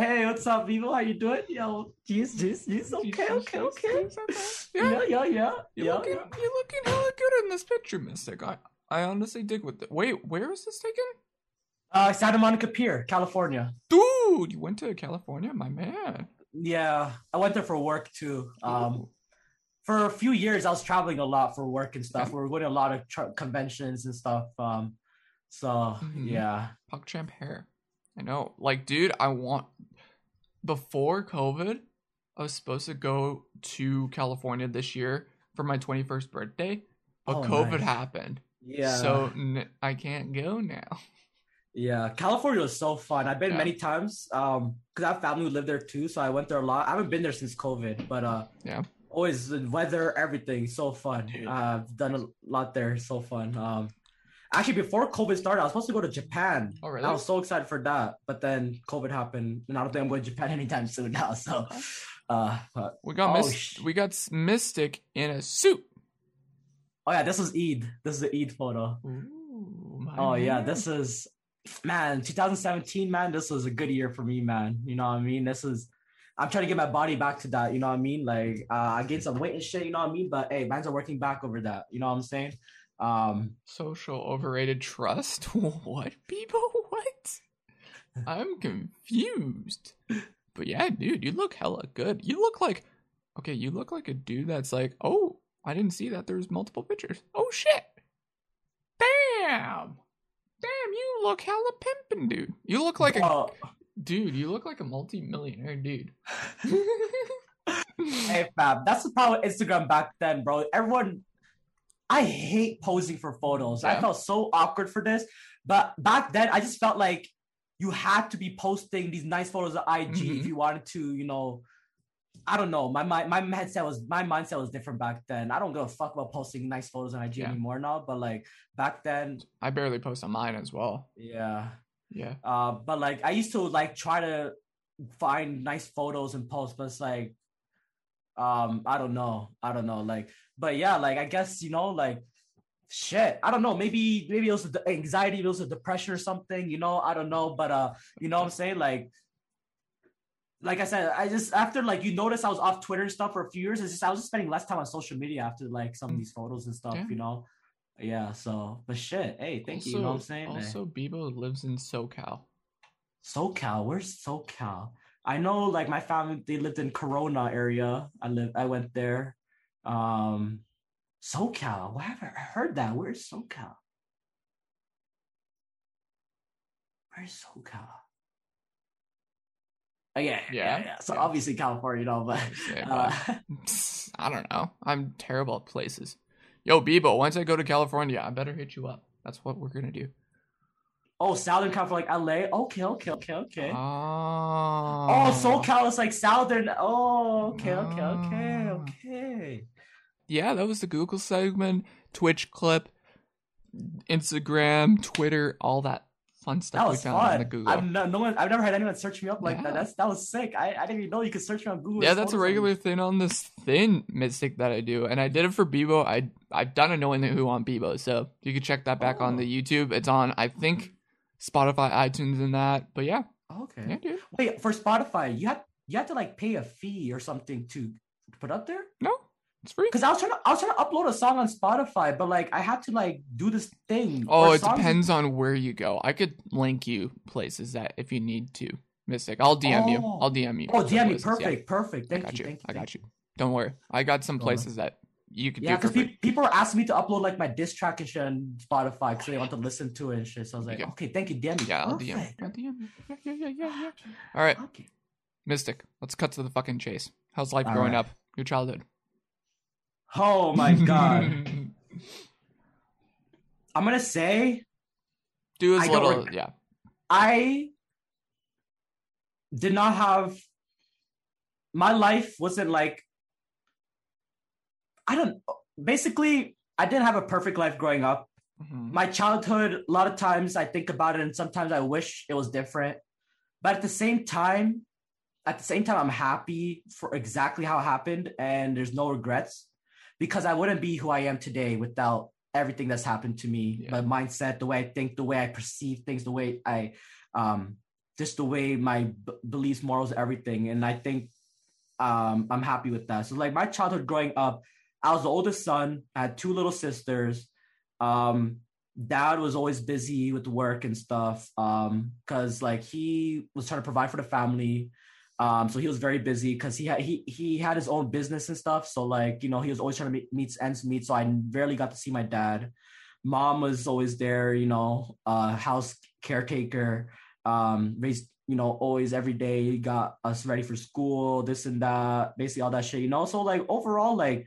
Hey, what's up, Bebo? How you doing? Yo, jeez, jeez, jeez. Okay, okay, okay. Yeah, Yeah, yeah, yeah. you're yeah. looking, you're looking hella good in this picture, Mystic. I, I honestly dig with it. Wait, where was this taken? Uh, Santa Monica Pier, California. Dude, you went to California, my man. Yeah, I went there for work too. Um, Ooh. for a few years, I was traveling a lot for work and stuff. Okay. We were going to a lot of tr- conventions and stuff. Um, so Mhm. yeah, PogChamp hair. I know. Like, dude, I want before COVID, I was supposed to go to California this year for my 21st birthday, but Oh, COVID nice. happened. yeah. So n- I can't go now. Yeah, California was so fun. I've been Yeah. many times. Um, because I have family who live there too, so I went there a lot. I haven't been there since COVID, but uh, Yeah. always the weather, everything, so fun. Dude. Uh, I've done a lot there, so fun. Um, actually, before COVID started, I was supposed to go to Japan. Oh, really? I was so excited for that, but then COVID happened, and I don't think I'm going to Japan anytime soon now. So, uh, but, We got Oh, Mys- sh- we got Mystic in a suit. oh yeah, this is Eid. This is the Eid photo. Ooh, my Oh yeah, this is man, 2017, man. This was a good year for me, man. You know what I mean? This is I'm trying to get my body back to that. You know what I mean? Like uh, I gained some weight and shit. You know what I mean? But hey, man's are working back over that. You know what I'm saying? Um, social overrated trust. what people? What? I'm confused. But yeah, dude, you look hella good. You look like okay. You look like a dude that's like, oh, I didn't see that. There's multiple pictures. Oh shit! Damn! Damn, you look hella pimping, dude. You look like a dude. You look like a multi-millionaire dude. hey fam, that's the problem with Instagram back then, bro. Everyone, I hate posing for photos. I felt so awkward for this, but back then I just felt like you had to be posting these nice photos of IG Mhm. if you wanted to, you know. I don't know. My my my mindset was my mindset was different back then. I don't give a fuck about posting nice photos on IG Yeah. anymore now, but like back then, I barely post on mine as well. yeah. Yeah. Uh, but like I used to like try to find nice photos and post, but it's like, um, I don't know, I don't know, like, but yeah, like I guess you know, like, shit, I don't know, maybe maybe it was the anxiety, it was a depression or something, you know, I don't know, but uh, you know what I'm saying, like. Like I said, I just after like you notice I was off Twitter and stuff for a few years. It's just I was just spending less time on social media after like some of these photos and stuff, Yeah. you know. Yeah, so but shit, hey, thank you. You know what I'm saying? Also, Bebo lives in SoCal. SoCal. Where's SoCal? I know like my family they lived in Corona area. I live I went there. Um SoCal. Where have I heard that? Where's SoCal? Where's SoCal? Oh, yeah, yeah, Yeah, yeah, So yeah. obviously California, you know, but uh, but- I don't know. I'm terrible at places. Yo, Bebo, once I go to California, I better hit you up. That's what we're gonna do. Oh, Southern California, like LA. Okay, okay, okay, okay. Oh, oh, SoCal is like Southern. Oh, okay, okay, okay, Ah. okay. Yeah, that was the Google segment, Twitch clip, Instagram, Twitter, all that fun stuff That we was found on the fun. Google. I've no, no one. I've never had anyone search me up like Yeah. that. That's that was sick. I, I didn't even know you could search me on Google. yeah, that's a on- regular thing on this thin mystic that I do, and I did it for Bebo. I I've done a knowing the who on Bebo, so you can check that back on Oh. the YouTube. It's on I think Spotify, iTunes, and that. But yeah, Okay. yeah, dude. Wait for Spotify, you have you have to like pay a fee or something to put up there. No, it's free. Because I was trying to I was trying to upload a song on Spotify, but like I had to like do this thing. Oh, it depends on where you go. I could link you places that if you need to. Mystic, I'll DM you. Oh. I'll DM you. Oh, DM me. places, yeah. Perfect, perfect. I Thank got you. you. Thank you. I got you. Don't worry. I got some places that you could Yeah, because free. people are asking me to upload like my diss track and shit on Spotify because they want to listen to it and shit. So I was like, Yeah. okay, thank you, DM. Yeah, I'll DM. I'll DM. Yeah, yeah, yeah, yeah. All right, Okay. Mystic. Let's cut to the fucking chase. How's life All growing right. up? Your childhood. Oh my god. I'm gonna say Do as I little. yeah. I did not have my life wasn't like I don't basically I didn't have a perfect life growing up. Mhm. My childhood, a lot of times I think about it and sometimes I wish it was different. But at the same time, at the same time I'm happy for exactly how it happened and there's no regrets. because I wouldn't be who I am today without everything that's happened to me, Yeah. my mindset, the way I think, the way I perceive things, the way I, um, just the way my b- beliefs, morals, everything. And I think um, I'm happy with that. So like my childhood growing up, I was the oldest son. I had two little sisters. Um, dad was always busy with work and stuff. Um, cause like he was trying to provide for the family. Um, so he was very busy because he had he he had his own business and stuff. So like you know he was always trying to meet meets ends meet. So I rarely got to see my dad. Mom was always there, you know, uh, house caretaker. Um, raised you know always every day got us ready for school, this and that, basically all that shit. You know, so like overall like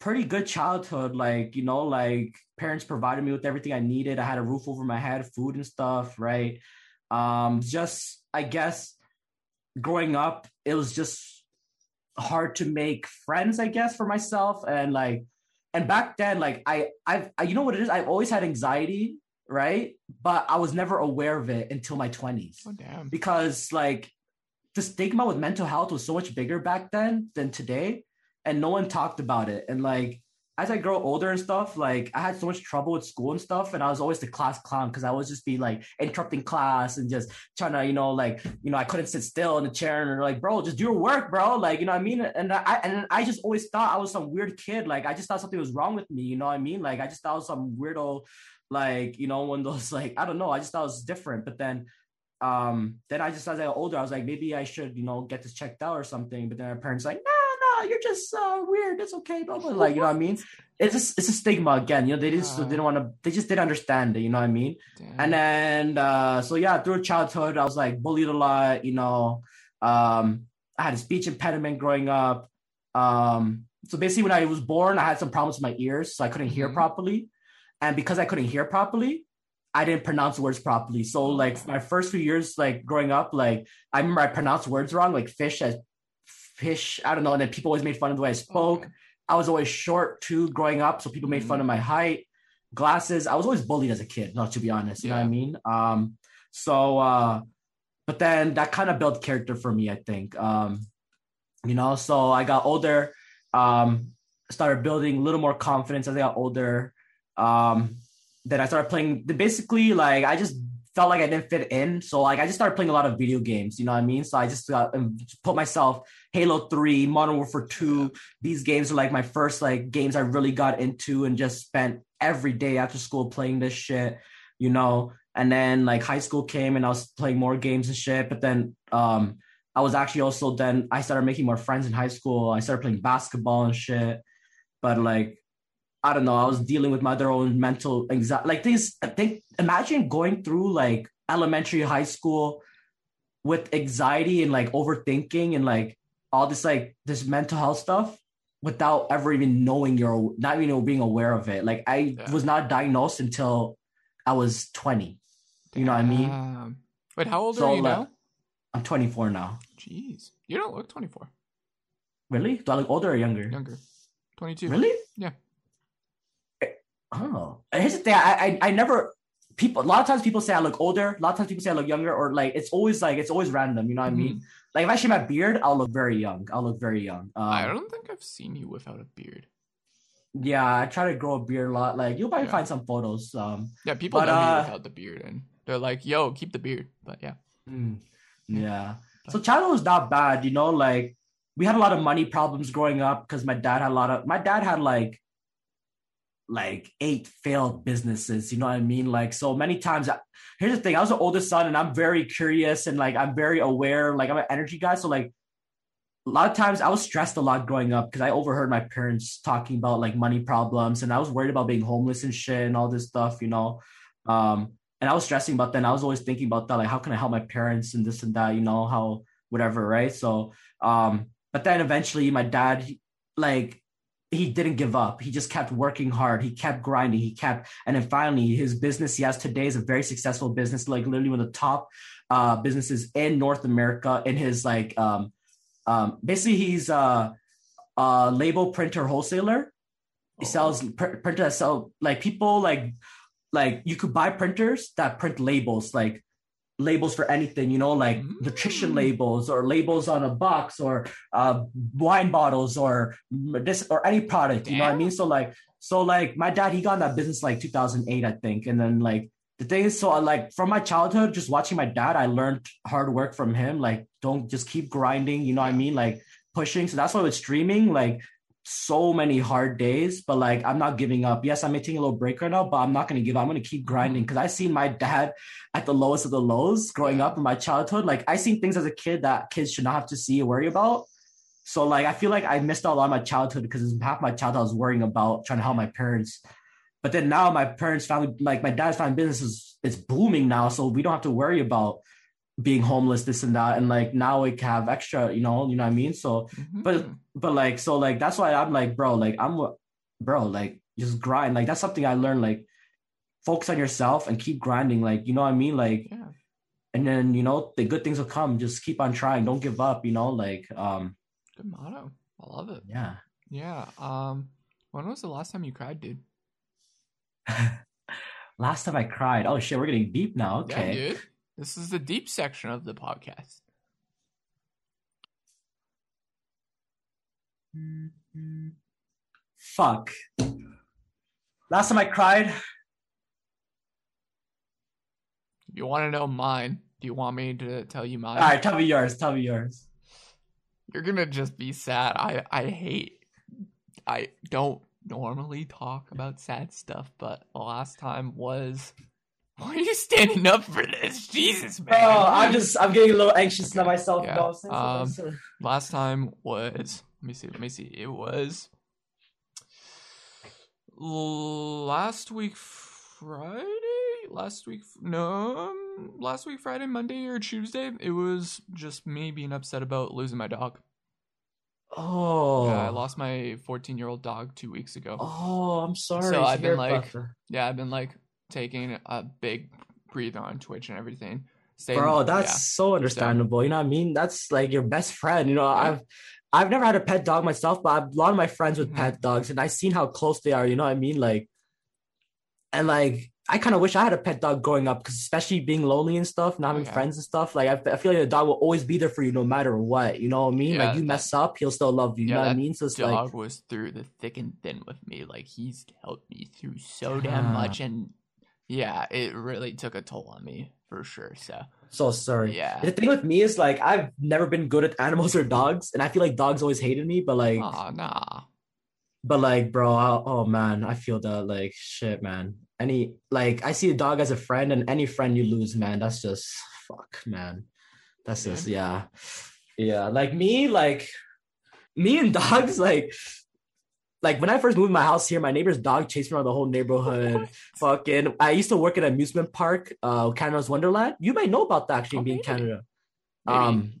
pretty good childhood. Like you know like parents provided me with everything I needed. I had a roof over my head, food and stuff, right? Um, just I guess growing up, it was just hard to make friends, I guess, for myself. And like, and back then, like I, I've, I, you know what it is? I've always had anxiety, right? But I was never aware of it until my twenties Oh damn. because like the stigma with mental health was so much bigger back then than today, and no one talked about it. And like as I grow older and stuff, like I had so much trouble with school and stuff, and I was always the class clown because I was just be like interrupting class and just trying to, you know, like you know, I couldn't sit still in the chair and like, bro, just do your work, bro. Like, you know what I mean? And I and I just always thought I was some weird kid. Like I just thought something was wrong with me, you know what I mean? Like I just thought I was some weirdo, like, you know, one of those like, I don't know, I just thought it was different. But then um then I just as I got older, I was like, maybe I should, you know, get this checked out or something. But then my parents like, no, no, you're just so weird. It's okay, blah blah. Like, you know what I mean? It's just it's a stigma again. You know, they just Uh. didn't want to. They just didn't understand it. You know what I mean? Damn. And then uh so yeah, through childhood, I was like bullied a lot. You know, um, I had a speech impediment growing up. Um, so basically, when I was born, I had some problems with my ears, so I couldn't hear Mhm. properly. And because I couldn't hear properly, I didn't pronounce words properly. So like my first few years, like growing up, like I remember I pronounced words wrong, like fish as fish. I don't know. And then people always made fun of the way I spoke. Okay. I was always short too growing up, so people made fun of my height. Glasses. I was always bullied as a kid, no, to be honest. You know what I mean? Um, so uh, but then that kind of built character for me, I think. Um, you know, so I got older, um, started building a little more confidence as I got older. Um, then I started playing basically like I just felt like I didn't fit in. So like I just started playing a lot of video games, you know what I mean? So I just got um, put myself Halo 3, Modern Warfare 2. These games are like my first like games I really got into and just spent every day after school playing this shit, you know. And then like high school came and I was playing more games and shit. But then um I was actually also then I started making more friends in high school. I started playing basketball and shit. But like I don't know, I was dealing with my other own mental anxiety. Like things I think imagine going through like elementary, high school with anxiety and like overthinking and like all this like this mental health stuff without ever even knowing you're not even being aware of it. Like I Yeah. was not diagnosed until I was 20. You know what I mean? Wait, how old So, are you like- now? I'm 24 now. Jeez, you don't look 24. Really? Do I look older or younger? Younger, 22. Really? Yeah. Oh, here's the thing. I, I I never people. A lot of times people say I look older. A lot of times people say I look younger, or like it's always like it's always random. You know what I mean? Like if I shave my beard, I'll look very young. I'll look very young. Um, I don't think I've seen you without a beard. Yeah, I try to grow a beard a lot. Like you'll probably Yeah. find some photos. Um, Yeah, people But, know me uh, without the beard, and they're like, "Yo, keep the beard." But yeah, mm, yeah. So childhood was not bad. You know, like we had a lot of money problems growing up because my dad had a lot of. My dad had like like eight failed businesses. You know what I mean? Like so many times. I, here's the thing: I was the oldest son, and I'm very curious and like I'm very aware. Like I'm an energy guy, so like a lot of times I was stressed a lot growing up because I overheard my parents talking about like money problems, and I was worried about being homeless and shit and all this stuff. You know, um, and I was stressing about that. And I was always thinking about that, like how can I help my parents and this and that. You know, how whatever, right? So, um, but then eventually, my dad, he- like he didn't give up. He just kept working hard. He kept grinding. He kept, and then finally, his business he has today is a very successful business, like literally one of the top uh, businesses in North America. In his like, um, um, basically, he's a, a label printer wholesaler. He Oh. sells pr- printers that sell like people like like you could buy printers that print labels like labels for anything, you know, like Mm. nutrition labels or labels on a box or uh, wine bottles or this or any product, you know what I mean? So like, so like my dad, he got in that business like 2008, I think, and then like the thing is, so I, like from my childhood, just watching my dad, I learned hard work from him. Like, don't just keep grinding, you know what I mean? Like pushing. So that's why with streaming, like so many hard days, but like I'm not giving up. Yes, I may take a little break right now, but I'm not gonna give up. I'm gonna keep grinding because I seen my dad at the lowest of the lows growing up in my childhood. Like I seen things as a kid that kids should not have to see or worry about. So like I feel like I missed out a lot of my childhood because it's half my childhood I was worrying about trying to help my parents. But then now my parents' family, like my dad's family business is it's booming now, so we don't have to worry about being homeless, this and that. And like now we have extra, you know, you know what I mean? So but Mhm. but like so like that's why I'm like, bro, like I'm bro, like just grind. Like that's something I learned, like focus on yourself and keep grinding. Like, you know what I mean? Like yeah. and then you know the good things will come. Just keep on trying. Don't give up, you know, like um Good motto. I love it. yeah. Yeah. Um. When was the last time you cried, dude? Last time I cried. Oh shit, we're getting deep now. Yeah, Okay. dude. This is the deep section of the podcast. Fuck. Last time I cried, You want to know mine? Do you want me to tell you mine? all right, tell me yours. Tell me yours. You're gonna just be sad. I I hate. I don't normally talk about sad stuff, but the last time was. Why are you standing up for this? Jesus, man. Oh, I'm just I'm getting a little anxious now myself. Yeah, you know what I'm saying? So- um, last time was let me see let me see it was last week friday last week no um, last week friday monday or tuesday it was just me being upset about losing my dog oh, yeah, i lost my 14 year old dog two weeks ago Oh, I'm sorry. So I've been like- that. yeah i've been like taking a big breathe on twitch and everything bro that's yeah. so understandable you know what i mean that's like your best friend you know i've i've never had a pet dog myself but I've, a lot of my friends with Mhm. pet dogs and i've seen how close they are you know what i mean like and like i kind of wish i had a pet dog growing up because especially being lonely and stuff not having yeah. friends and stuff like I, I feel like the dog will always be there for you no matter what you know what i mean Yeah, like you that- mess up he'll still love you you know what i mean so it's like dog was through the thick and thin with me. Like he's helped me through so damn Yeah. much, and yeah, it really took a toll on me for sure. So so sorry yeah, the thing with me is like i've never been good at animals or dogs and i feel like dogs always hated me but like Aw, nah, But like, bro, I, oh man, I feel that like shit, man. Any like, I see a dog as a friend, and any friend you lose, man, that's just fuck, man. That's just yeah, yeah. Like me, like me and dogs, like. Like when I first moved my house here, my neighbor's dog chased me around the whole neighborhood. Fucking, I used to work at an amusement park, uh, Canada's Wonderland. You might know about that actually, being Okay. Canada. Maybe. Um,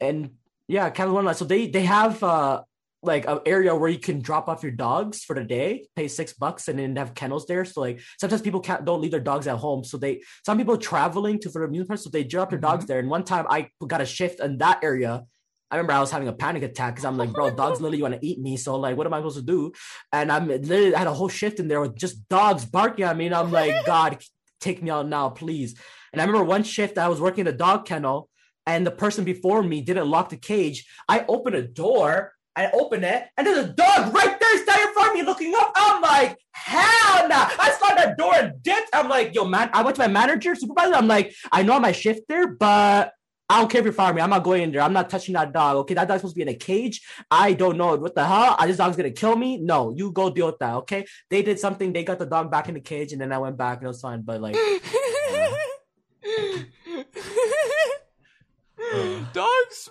and yeah, Canada's Wonderland. So they they have uh like an area where you can drop off your dogs for the day, pay six bucks, and then have kennels there. So like sometimes people can't don't leave their dogs at home. So they some people traveling to for the amusement park, so they drop their dogs there. And one time I got a shift in that area. I remember I was having a panic attack because I'm like, bro, dogs literally want to eat me. So like, what am I supposed to do? And I'm literally had a whole shift in there with just dogs barking at me. And I'm like, God, take me out now, please. And I remember one shift I was working in a dog kennel, and the person before me didn't lock the cage. I opened a door. I open it, and there's a dog right there standing in front of me looking up. I'm like, hell nah. I slammed that door and dipped. I'm like, yo, man, I went to my manager, supervisor. I'm like, I know I'm my shift there, but I don't care if you're firing me. I'm not going in there. I'm not touching that dog. Okay, that dog's supposed to be in a cage. I don't know what the hell. I, this dog's gonna kill me. No, you go deal with that. Okay. They did something. They got the dog back in the cage, and then I went back and it was fine. But like, dogs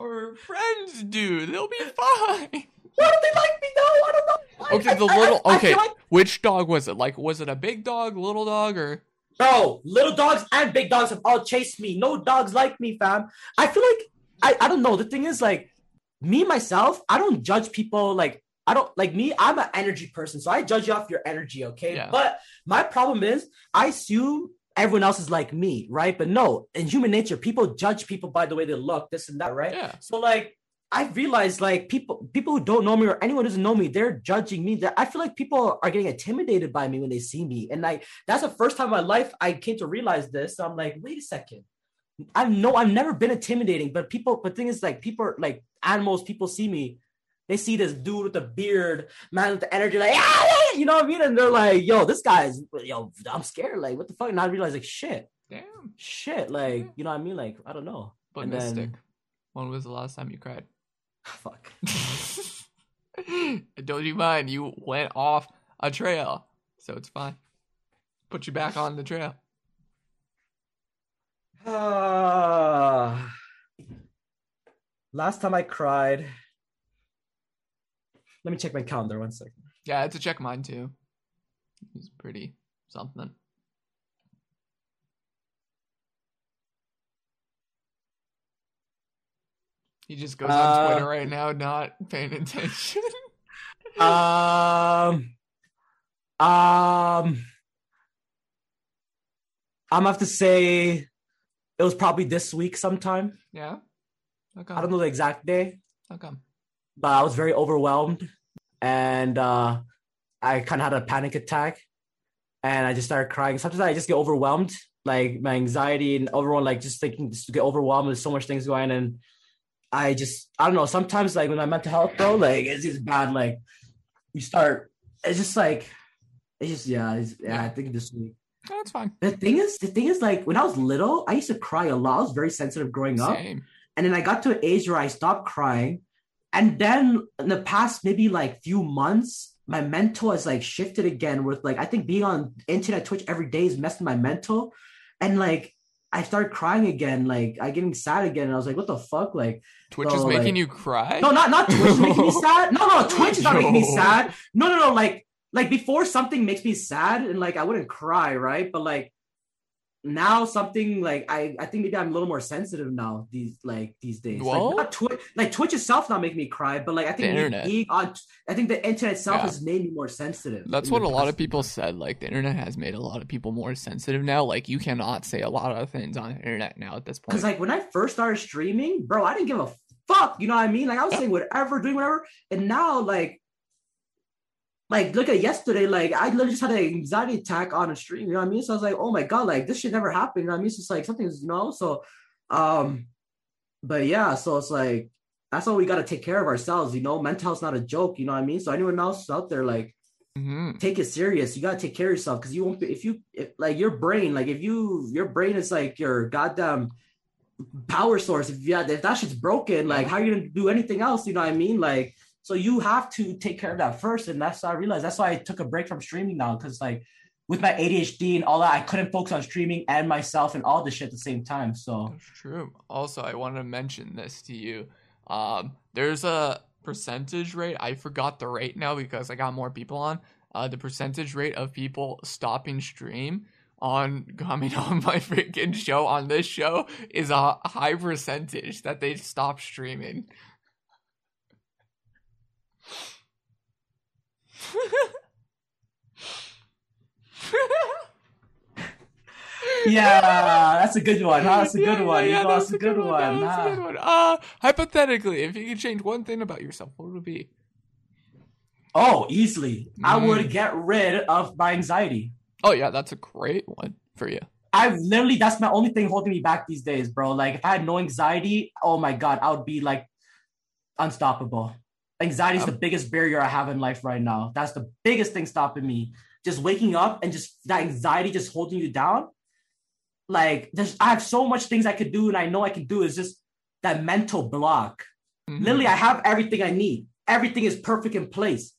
are friends, dude. They'll be fine. why don't they like me though? I don't know. Okay, I- the I- I- little. Okay, like- which dog was it? Like, was it a big dog, little dog, or? Bro, little dogs and big dogs have all chased me. No dogs like me, fam. I feel like I, I don't know. The thing is, like, me myself, I don't judge people like I don't like me, I'm an energy person, so I judge you off your energy, okay? Yeah. But my problem is I assume everyone else is like me, right? But no, in human nature, people judge people by the way they look, this and that, right? Yeah. So like I realized like people people who don't know me or anyone who doesn't know me, they're judging me. That I feel like people are getting intimidated by me when they see me. And like that's the first time in my life I came to realize this. So I'm like, wait a second. I know I've never been intimidating, but people, but thing is, like, people are like animals. People see me, they see this dude with the beard, man with the energy, like, ah, you know what I mean? And they're like, yo, this guy's, yo, I'm scared. Like, what the fuck? And I realize, like, shit, Damn. shit. Like, you know what I mean? Like, I don't know. But And Mystic, then- when was the last time you cried? Fuck. Don't you mind? You went off a trail, so it's fine. Put you back on the trail. Ah. last time I cried. Let me check my calendar one second. Yeah, I had to check mine too. It's pretty something. He just goes on Uh, Twitter right now, not paying attention. Um, um, I'm gonna have to say it was probably this week sometime. yeah. Okay. I don't know the exact day, Okay. but I was very overwhelmed and uh, I kind of had a panic attack and I just started crying. Sometimes I just get overwhelmed, like my anxiety and everyone like just thinking just to get overwhelmed with so much things going and I just I don't know. Sometimes like with my mental health, bro, like it's just bad. Like you start, it's just like it's just yeah, it's, yeah. I think this week. Oh, that's fine. The thing is, the thing is, like when I was little, I used to cry a lot. I was very sensitive growing up. And then I got to an age where I stopped crying. And then in the past maybe like few months, my mental has like shifted again with like I think being on internet Twitch every day is messing my mental. And like I started crying again, like I getting sad again. And I was like, what the fuck? Like, Twitch So, is making like- you cry. no, not not Twitch is making me sad. No, no, Twitch is not making me sad. No, no, no, like like before something makes me sad and like I wouldn't cry, right? But like now something like I I think maybe I'm a little more sensitive now these like these days. Well- Like not Twitch like Twitch itself not making me cry, but like I think The internet. being on I think the internet itself Yeah. has made me more sensitive. That's what a lot of people said. Like the internet has made a lot of people more sensitive now. Like you cannot say a lot of things on the internet now at this point. Because like when I first started streaming, bro, I didn't give a fuck. You know what I mean? Like I was saying whatever, doing whatever. And now like like look at yesterday, like I literally just had an anxiety attack on a stream, you know what I mean? So I was like, oh my god, like this shit never happened. You know what I mean? It's just like something's, you know, so um but yeah, so it's like that's why we gotta take care of ourselves, you know. Mental health's not a joke, you know what I mean? So anyone else out there, like Mhm. take it serious. You gotta take care of yourself because you won't be if you if, like your brain, like if you your brain is like your goddamn power source. If yeah, if that shit's broken, like how are you gonna do anything else? You know what I mean? Like so you have to take care of that first, and that's I realized. That's why I took a break from streaming now because like with my ADHD and all that, I couldn't focus on streaming and myself and all this shit at the same time. So That's true. Also, I want to mention this to you. Um, there's a percentage rate. I forgot the rate now because I got more people on. Uh, the percentage rate of people stopping stream on coming on my freaking show on this show is a high percentage that they stop streaming. Yeah, that's a good one. Huh? That's a good one. yeah, that's a good one. That's a good one. Uh, hypothetically, if you could change one thing about yourself, what would it be? Oh, easily. I Mm. would get rid of my anxiety. Oh yeah, that's a great one for you. I literally that's my only thing holding me back these days, bro. Like if I had no anxiety, oh my god, I would be like unstoppable. Anxiety is the biggest barrier I have in life right now. That's the biggest thing stopping me. Just waking up and just that anxiety just holding you down. Like there's I have so much things I could do and I know I can do. It's just that mental block. Mhm. Literally, I have everything I need. Everything is perfect in place.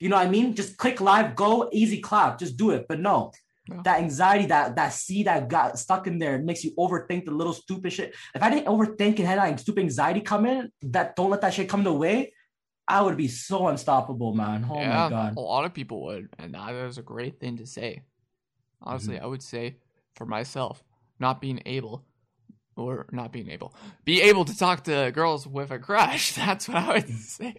You know what I mean? Just click live, go, easy clap, just do it. But no, Yeah. that anxiety, that that seed that got stuck in there makes you overthink the little stupid shit. If I didn't overthink and had that stupid anxiety come in, that don't let that shit come the way, I would be so unstoppable, man. Oh yeah, my god. a lot of people would, and that is a great thing to say. Honestly, Mm-hmm. I would say for myself, not being able, or not being able, be able to talk to girls with a crush. That's what I would say.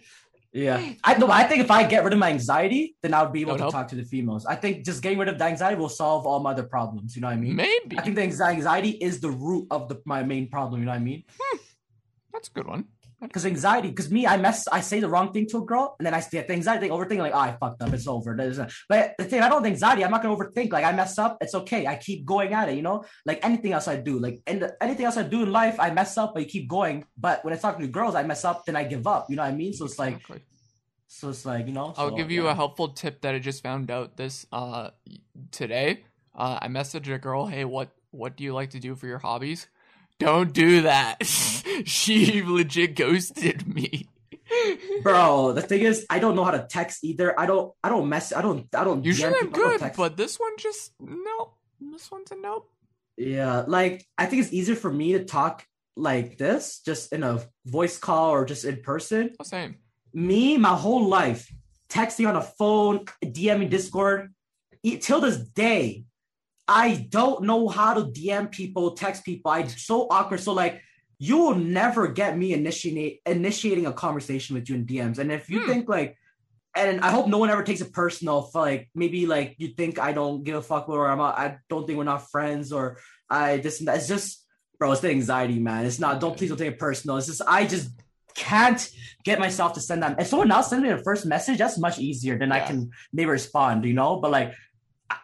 Yeah, I know. I think if I get rid of my anxiety, then I would be able That to would talk to the females. I think just getting rid of the anxiety will solve all my other problems. You know what I mean? Maybe I think the anxiety is the root of the, my main problem. You know what I mean? that's a good one. Because anxiety, because me, I mess, I say the wrong thing to a girl, and then I get the anxiety, overthink, like, oh, I fucked up, it's over. But the thing, I don't have anxiety, I'm not gonna overthink. Like, I mess up, it's okay. I keep going at it, you know. Like anything else I do, like and anything else I do in life, I mess up, but you keep going. But when it's talking to girls, I mess up, then I give up. You know what I mean? So it's like, exactly. so it's like, you know. I'll so, give you yeah. a helpful tip that I just found out this uh today. Uh, I messaged a girl, hey, what what do you like to do for your hobbies? Don't do that. she legit ghosted me. Bro, the thing is, I don't know how to text either. I don't, I don't mess, I don't, I don't. Usually I'm good, but this one just no. This one's a nope. Yeah, like I think it's easier for me to talk like this, just in a voice call or just in person. Oh, same. Me, my whole life, texting on a phone, DMing Discord, till this day, I don't know how to DM people, text people. I'm so awkward. So like you will never get me initiate initiating a conversation with you in DMs. And if you hmm. think like and I hope no one ever takes it personal. For like maybe like you think I don't give a fuck or I'm not, I don't think we're not friends or I this and that. It's just bro, it's the anxiety, man. It's not don't please don't take it personal. It's just I just can't get myself to send them. If someone else sends me a first message, that's much easier. than yeah. I can maybe respond, you know. But like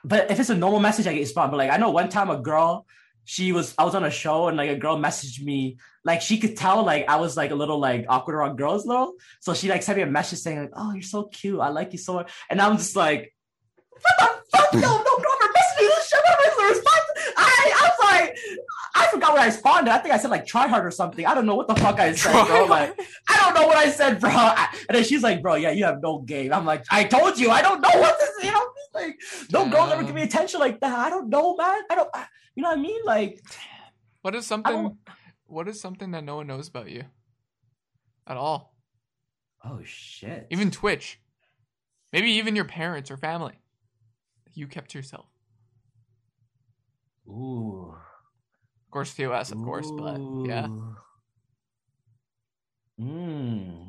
but if it's a normal message, I get respond. But like I know one time a girl, she was I was on a show and like a girl messaged me, like she could tell like I was like a little like awkward around girls though. So she like sent me a message saying like, "Oh, you're so cute. I like you so much." And I'm just like, "What the fuck? No, no, girl, message me this shit. What am I respond?" I I was like, I forgot what I responded. I think I said like try hard or something. I don't know what the fuck I said, bro. Like I don't know what I said, bro. and then she's like, "Bro, yeah, you have no game." I'm like, "I told you, I don't know what this." You know like, no girls ever give me attention like that. I don't know, man. I don't. You know what I mean? Like, what is something? What is something that no one knows about you? At all? Oh shit! Even Twitch, maybe even your parents or family. You kept to yourself. Ooh. Of course, TOS, of Ooh. course, but yeah. Hmm.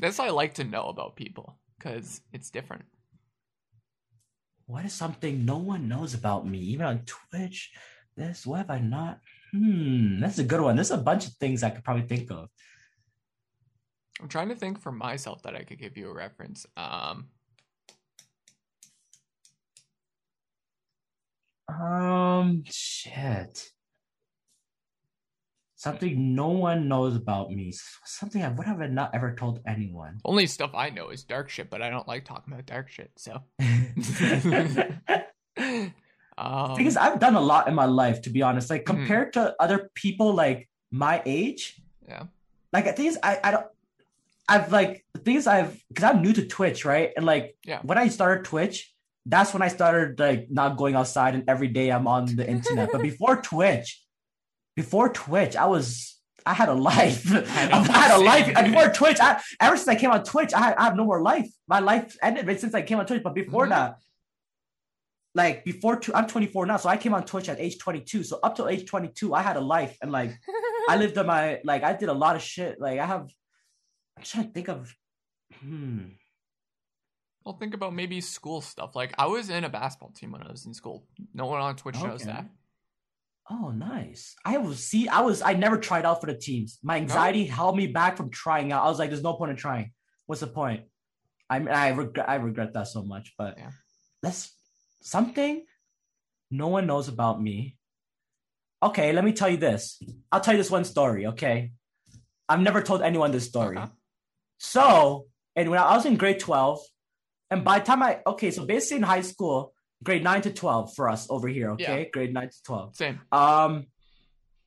That's what I like to know about people because it's different. What is something no one knows about me, even on Twitch? This, what have I not? Hmm, that's a good one. There's a bunch of things I could probably think of. I'm trying to think for myself that I could give you a reference. Um, um, shit something no one knows about me. Something I would have not ever told anyone. Only stuff I know is dark shit, but I don't like talking about dark shit. So, um, because I've done a lot in my life, to be honest. Like mm-hmm. compared mm-hmm. to other people like my age, yeah. Like things I I don't. I've like things I've because I'm new to Twitch, right? And like yeah. when I started Twitch, that's when I started like not going outside and every day I'm on the internet. but before Twitch, before Twitch, I was I had a life. I, had a life before Twitch. I, ever since I came on Twitch, I, I have no more life. My life ended since I came on Twitch. But before mm-hmm. that, like before, I'm 24 now, so I came on Twitch at age 22. So up to age 22, I had a life, and like I lived on my like I did a lot of shit. Like I have, I'm trying to think of, hmm. I'll think about maybe school stuff. Like I was in a basketball team when I was in school. No one on Twitch okay. knows that. Oh, nice. I was see. I was. I never tried out for the teams. My anxiety no? held me back from trying out. I was like, "There's no point in trying. What's the point?" I mean, I regret. I regret that so much. But yeah. let's something no one knows about me. Okay, let me tell you this. I'll tell you this one story. Okay, I've never told anyone this story. Uh-huh. So, and when I was in grade twelve, and by the time I okay, so basically in high school, grade nine to twelve for us over here. Okay, yeah. grade nine to twelve. Same. Um,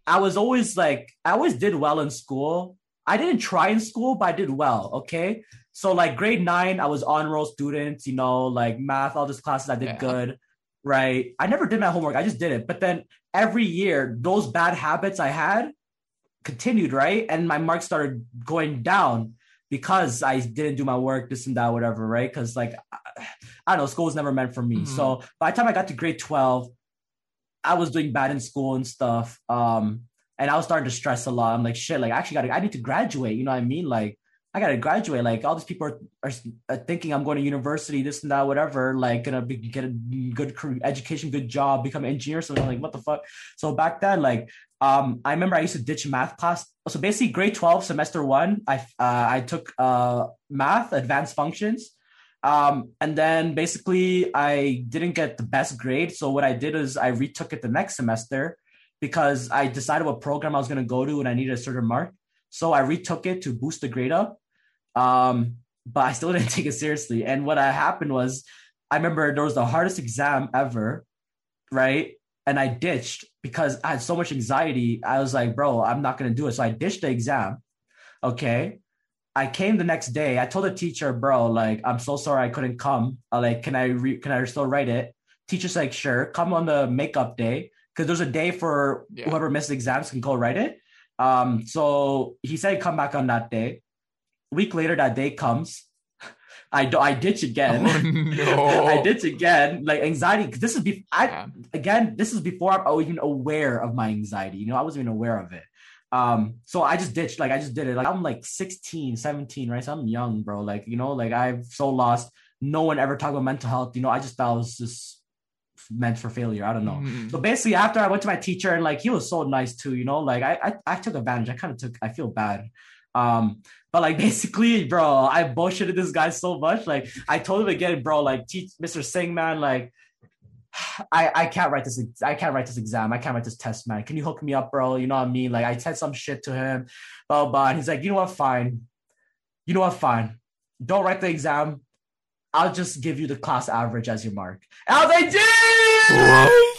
I was always like, I always did well in school. I didn't try in school, but I did well. Okay, so like grade nine, I was on roll student. You know, like math, all these classes, I did yeah. good. Right. I never did my homework. I just did it. But then every year, those bad habits I had continued. Right, and my marks started going down because I didn't do my work, this and that, whatever. Right, because like I don't know, school was never meant for me. Mm-hmm. So by the time I got to grade 12, I was doing bad in school and stuff. Um, and I was starting to stress a lot. I'm like, shit, like I actually got I need to graduate. You know what I mean? Like, I gotta graduate. Like all these people are, are, are, thinking I'm going to university, this and that, whatever. Like gonna be, get a good career, education, good job, become an engineer. So I'm like, what the fuck? So back then, like, um, I remember I used to ditch math class. So basically, grade twelve, semester one, I uh, I took uh math, advanced functions. Um, and then basically I didn't get the best grade. So what I did is I retook it the next semester because I decided what program I was going to go to and I needed a certain mark. So I retook it to boost the grade up. Um, but I still didn't take it seriously. And what happened was, I remember there was the hardest exam ever, right? And I ditched because I had so much anxiety. I was like, bro, I'm not going to do it. So I ditched the exam. Okay. I came the next day. I told the teacher, bro, like, I'm so sorry I couldn't come. I like, can I re- can I still write it? Teacher's like, sure, come on the makeup day. Cause there's a day for yeah. whoever missed exams can go write it. Um, so he said come back on that day. Week later, that day comes. I I ditch again. Oh, no. I ditch again. Like anxiety. Cause this is be I yeah. again, this is before I'm even aware of my anxiety. You know, I wasn't even aware of it. Um, so I just ditched, like I just did it. Like I'm like 16, 17, right? So I'm young, bro. Like, you know, like I'm so lost. No one ever talked about mental health. You know, I just thought it was just meant for failure. I don't know. Mm-hmm. So basically after I went to my teacher and like he was so nice too, you know, like I I, I took advantage. I kind of took I feel bad. Um, but like basically, bro, I bullshitted this guy so much. Like I told him again, bro, like teach Mr. Singh, man, like I, I can't write this I can't write this exam. I can't write this test, man. Can you hook me up, bro? You know what I mean? Like I said some shit to him, blah blah. And he's like, you know what, fine. You know what, fine. Don't write the exam. I'll just give you the class average as your mark. And I was like, dude!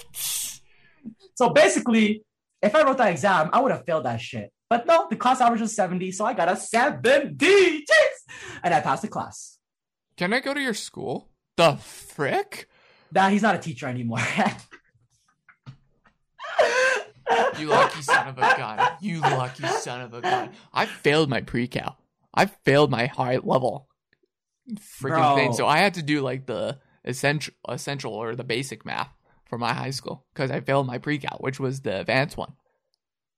So basically, if I wrote that exam, I would have failed that shit. But no, the class average was 70, so I got a 70. And I passed the class. Can I go to your school? The frick? Nah, he's not a teacher anymore. you lucky son of a gun. You lucky son of a gun. I failed my pre-cal. I failed my high level freaking Bro. thing. So I had to do like the essential essential or the basic math for my high school because I failed my pre-cal, which was the advanced one.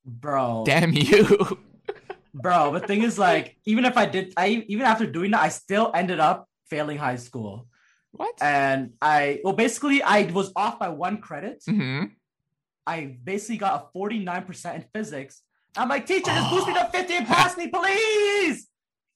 Bro. Damn you. Bro, the thing is like even if I did I even after doing that, I still ended up failing high school. What? And I well basically I was off by one credit. Mm-hmm. I basically got a 49% in physics. I'm like, teacher, just boost me to 50 and pass me, please.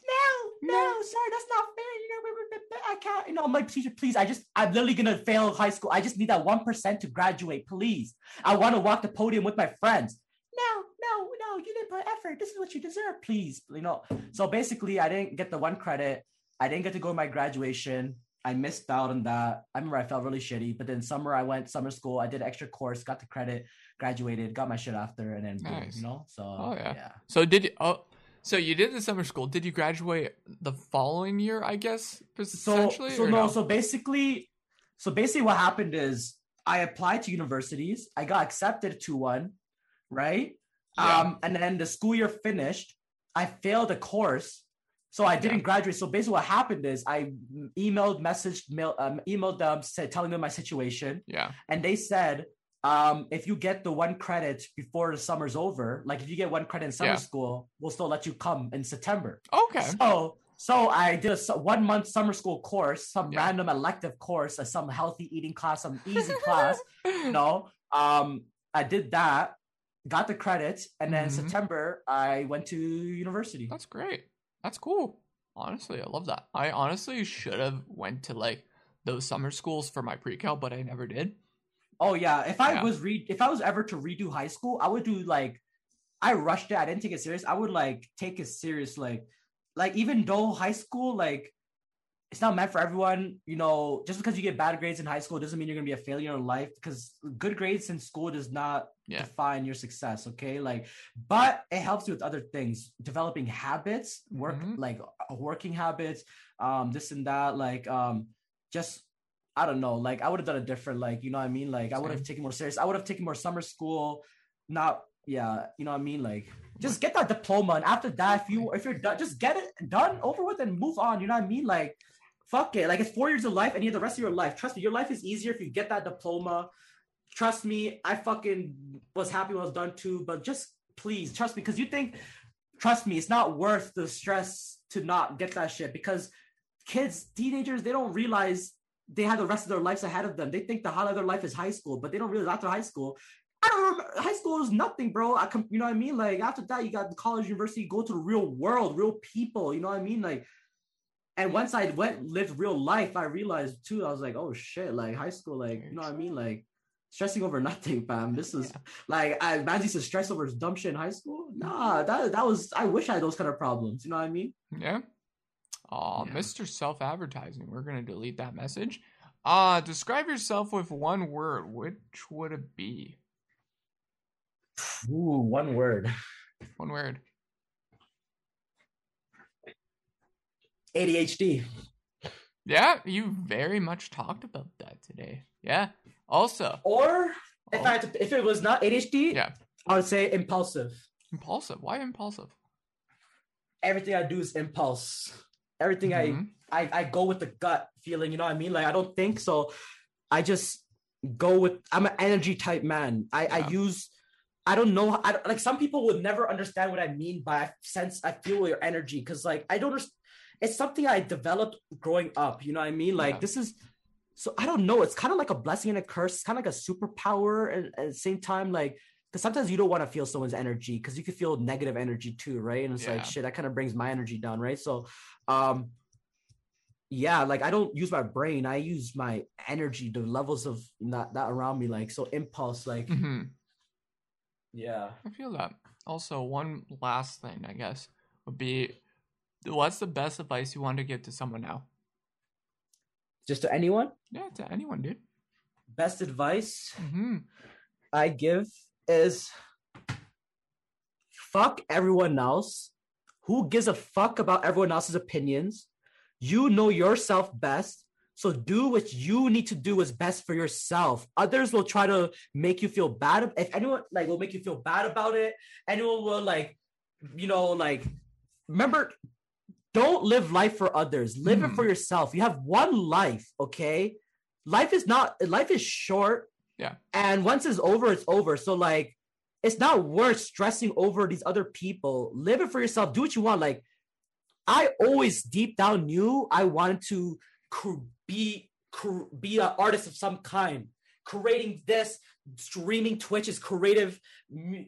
No, no, sorry, that's not fair. You know, I can't, you know, I'm like, teacher, please. I just, I'm literally gonna fail high school. I just need that one percent to graduate, please. I want to walk the podium with my friends. No, no, no, you didn't put effort. This is what you deserve, please. You know, so basically, I didn't get the one credit. I didn't get to go to my graduation. I missed out on that. I remember I felt really shitty. But then summer, I went summer school. I did extra course, got the credit, graduated, got my shit after, and then nice. you know. So oh yeah. yeah. So did you? Oh, so you did the summer school. Did you graduate the following year? I guess essentially. So, so no, no. So basically, so basically, what happened is I applied to universities. I got accepted to one, right? Yeah. Um, and then the school year finished. I failed a course so I didn't yeah. graduate. So basically, what happened is I emailed, messaged, mail, um, emailed them, said, telling them my situation. Yeah. And they said, um, if you get the one credit before the summer's over, like if you get one credit in summer yeah. school, we'll still let you come in September. Okay. So so I did a one month summer school course, some yeah. random elective course, uh, some healthy eating class, some easy class. You know, um, I did that, got the credit, and then mm-hmm. September I went to university. That's great. That's cool. Honestly, I love that. I honestly should have went to like those summer schools for my pre-cal, but I never did. Oh yeah, if I yeah. was re if I was ever to redo high school, I would do like I rushed it. I didn't take it serious. I would like take it serious. Like like even though high school like it's not meant for everyone. You know, just because you get bad grades in high school doesn't mean you're gonna be a failure in life. Because good grades in school does not yeah. define your success. Okay, like, but it helps you with other things, developing habits, work mm-hmm. like uh, working habits, um, this and that. Like, um, just I don't know. Like, I would have done it different. Like, you know what I mean? Like, I would have taken more serious. I would have taken more summer school. Not yeah, you know what I mean? Like, just get that diploma, and after that, if you if you're done, just get it done over with and move on. You know what I mean? Like fuck it. Like it's four years of life and you have the rest of your life. Trust me, your life is easier if you get that diploma. Trust me, I fucking was happy when I was done too. But just please trust me, because you think, trust me, it's not worth the stress to not get that shit because kids, teenagers, they don't realize they have the rest of their lives ahead of them. They think the highlight of their life is high school, but they don't realize after high school, I don't remember. High school is nothing, bro. I com- you know what I mean? Like after that, you got college, university, go to the real world, real people. You know what I mean? Like, and once I went lived real life, I realized too. I was like, oh shit, like high school, like you know what I mean? Like stressing over nothing, fam. This is yeah. like I used to stress over dumb shit in high school. Nah, that that was I wish I had those kind of problems. You know what I mean? Yeah. Oh, yeah. Mr. Self Advertising. We're gonna delete that message. Uh describe yourself with one word. Which would it be? Ooh, one word. One word. ADHD. Yeah, you very much talked about that today. Yeah. Also. Or if oh. I to, if it was not ADHD, yeah, I would say impulsive. Impulsive. Why impulsive? Everything I do is impulse. Everything mm-hmm. I, I I go with the gut feeling. You know what I mean? Like I don't think so. I just go with. I'm an energy type man. I yeah. I use. I don't know. I like some people would never understand what I mean by sense. I feel your energy because like I don't. It's something I developed growing up. You know what I mean? Like yeah. this is so I don't know. It's kind of like a blessing and a curse. It's kind of like a superpower, and at the same time, like because sometimes you don't want to feel someone's energy because you could feel negative energy too, right? And it's yeah. like shit, that kind of brings my energy down, right? So, um, yeah, like I don't use my brain. I use my energy, the levels of that that around me, like so impulse, like mm-hmm. yeah. I feel that. Also, one last thing, I guess, would be what's the best advice you want to give to someone now? Just to anyone? Yeah, to anyone, dude. Best advice mm-hmm. I give is fuck everyone else. Who gives a fuck about everyone else's opinions? You know yourself best. So do what you need to do is best for yourself. Others will try to make you feel bad. If anyone like will make you feel bad about it, anyone will like, you know, like remember don't live life for others. Live mm. it for hmm. yourself. You have one life, okay? Life is not life is short. Yeah. And once it's over, it's over. So like it's not worth stressing over these other people. Live it for yourself. Do what you want. Like I always deep down knew I wanted to be be an artist of some kind creating this streaming twitch is creative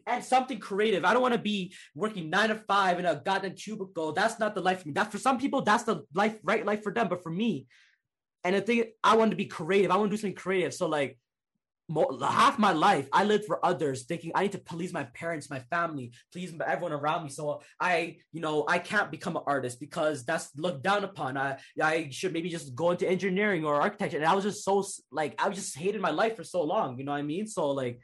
and something creative. I don't want to be working nine to five in a goddamn cubicle. That's not the life for me. That for some people that's the life right life for them but for me and the thing i want to be creative. I want to do something creative. So like half my life I lived for others, thinking I need to please my parents, my family, please everyone around me. So I, you know, I can't become an artist because that's looked down upon. I, I should maybe just go into engineering or architecture. And I was just so like I just hated my life for so long. You know what I mean? So like,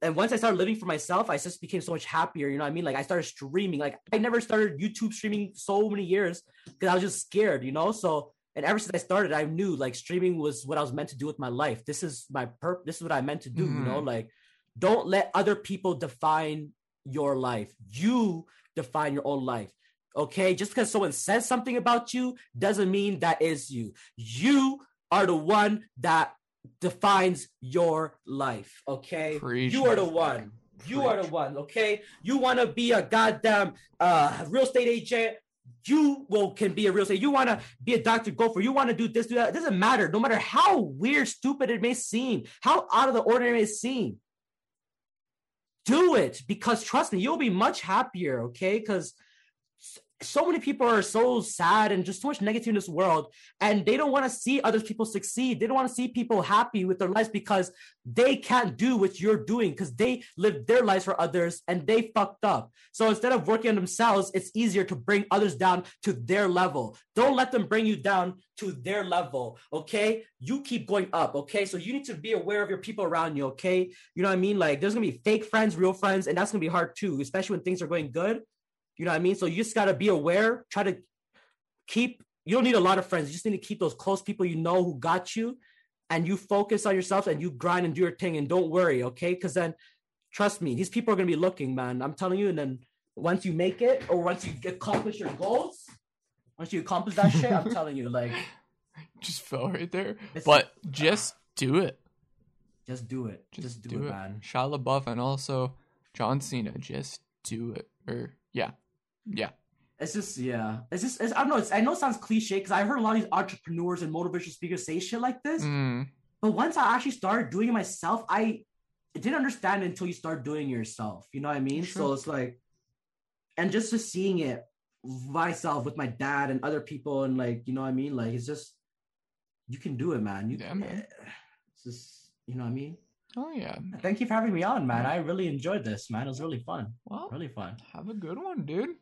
and once I started living for myself, I just became so much happier. You know what I mean? Like I started streaming. Like I never started YouTube streaming so many years because I was just scared. You know, so and ever since I started, I knew like streaming was what I was meant to do with my life. This is my perp. This is what I meant to do. Mm. You know, mm-hmm. like don't let other people define your life. You define your own life. Okay, just because someone says something about you doesn't mean that is you. You are the one that defines your life. Okay, Preach, you are the one. You Preach. are the one. Okay, you want to be a goddamn uh, real estate agent you will can be a real estate. You want to be a doctor, go for. You want to do this, do that. It doesn't matter. No matter how weird, stupid it may seem, how out of the ordinary it may seem. Do it because trust me, you'll be much happier. Okay, because so many people are so sad and just so much negativity in this world and they don't want to see other people succeed. They don't want to see people happy with their lives because they can't do what you're doing because they live their lives for others and they fucked up. So instead of working on themselves it's easier to bring others down to their level. Don't let them bring you down to their level okay? You keep going up okay? So you need to be aware of your people around you okay? You know what i mean? Like there's gonna be fake friends real friends and that's gonna be hard too especially when things are going good you know what I mean? So you just got to be aware, try to keep, you don't need a lot of friends. You just need to keep those close people you know who got you and you focus on yourself and you grind and do your thing and don't worry, okay? Because then trust me, these people are going to be looking, man. I'm telling you. And then once you make it or once you accomplish your goals, once you accomplish that shit, I'm telling you, like, just fell right there. But just do it. Just do it. Just, just do, do, it, it, man. Shia LaBeouf and also John Cena. Just do it. Or yeah, yeah. It's just yeah. It's just it's, I don't know. It's, I know it sounds cliche because I heard a lot of these entrepreneurs and motivational speakers say shit like this. Mm, But once I actually started doing it myself, I didn't understand until you start doing it yourself. You know what I mean? Sure. So it's like, and just just seeing it myself with my dad and other people, and like you know what I mean? Like it's just you can do it, man. You Yeah, man. It's just you know what I mean? oh yeah. Thank you for having me on, man. I really enjoyed this, man. It was really fun. Well, Really fun. have a good one, dude.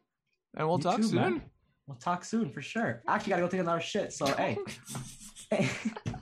And we'll You talk too, soon. man. We'll talk soon for sure. I actually gotta go take another shit. So hey. hey.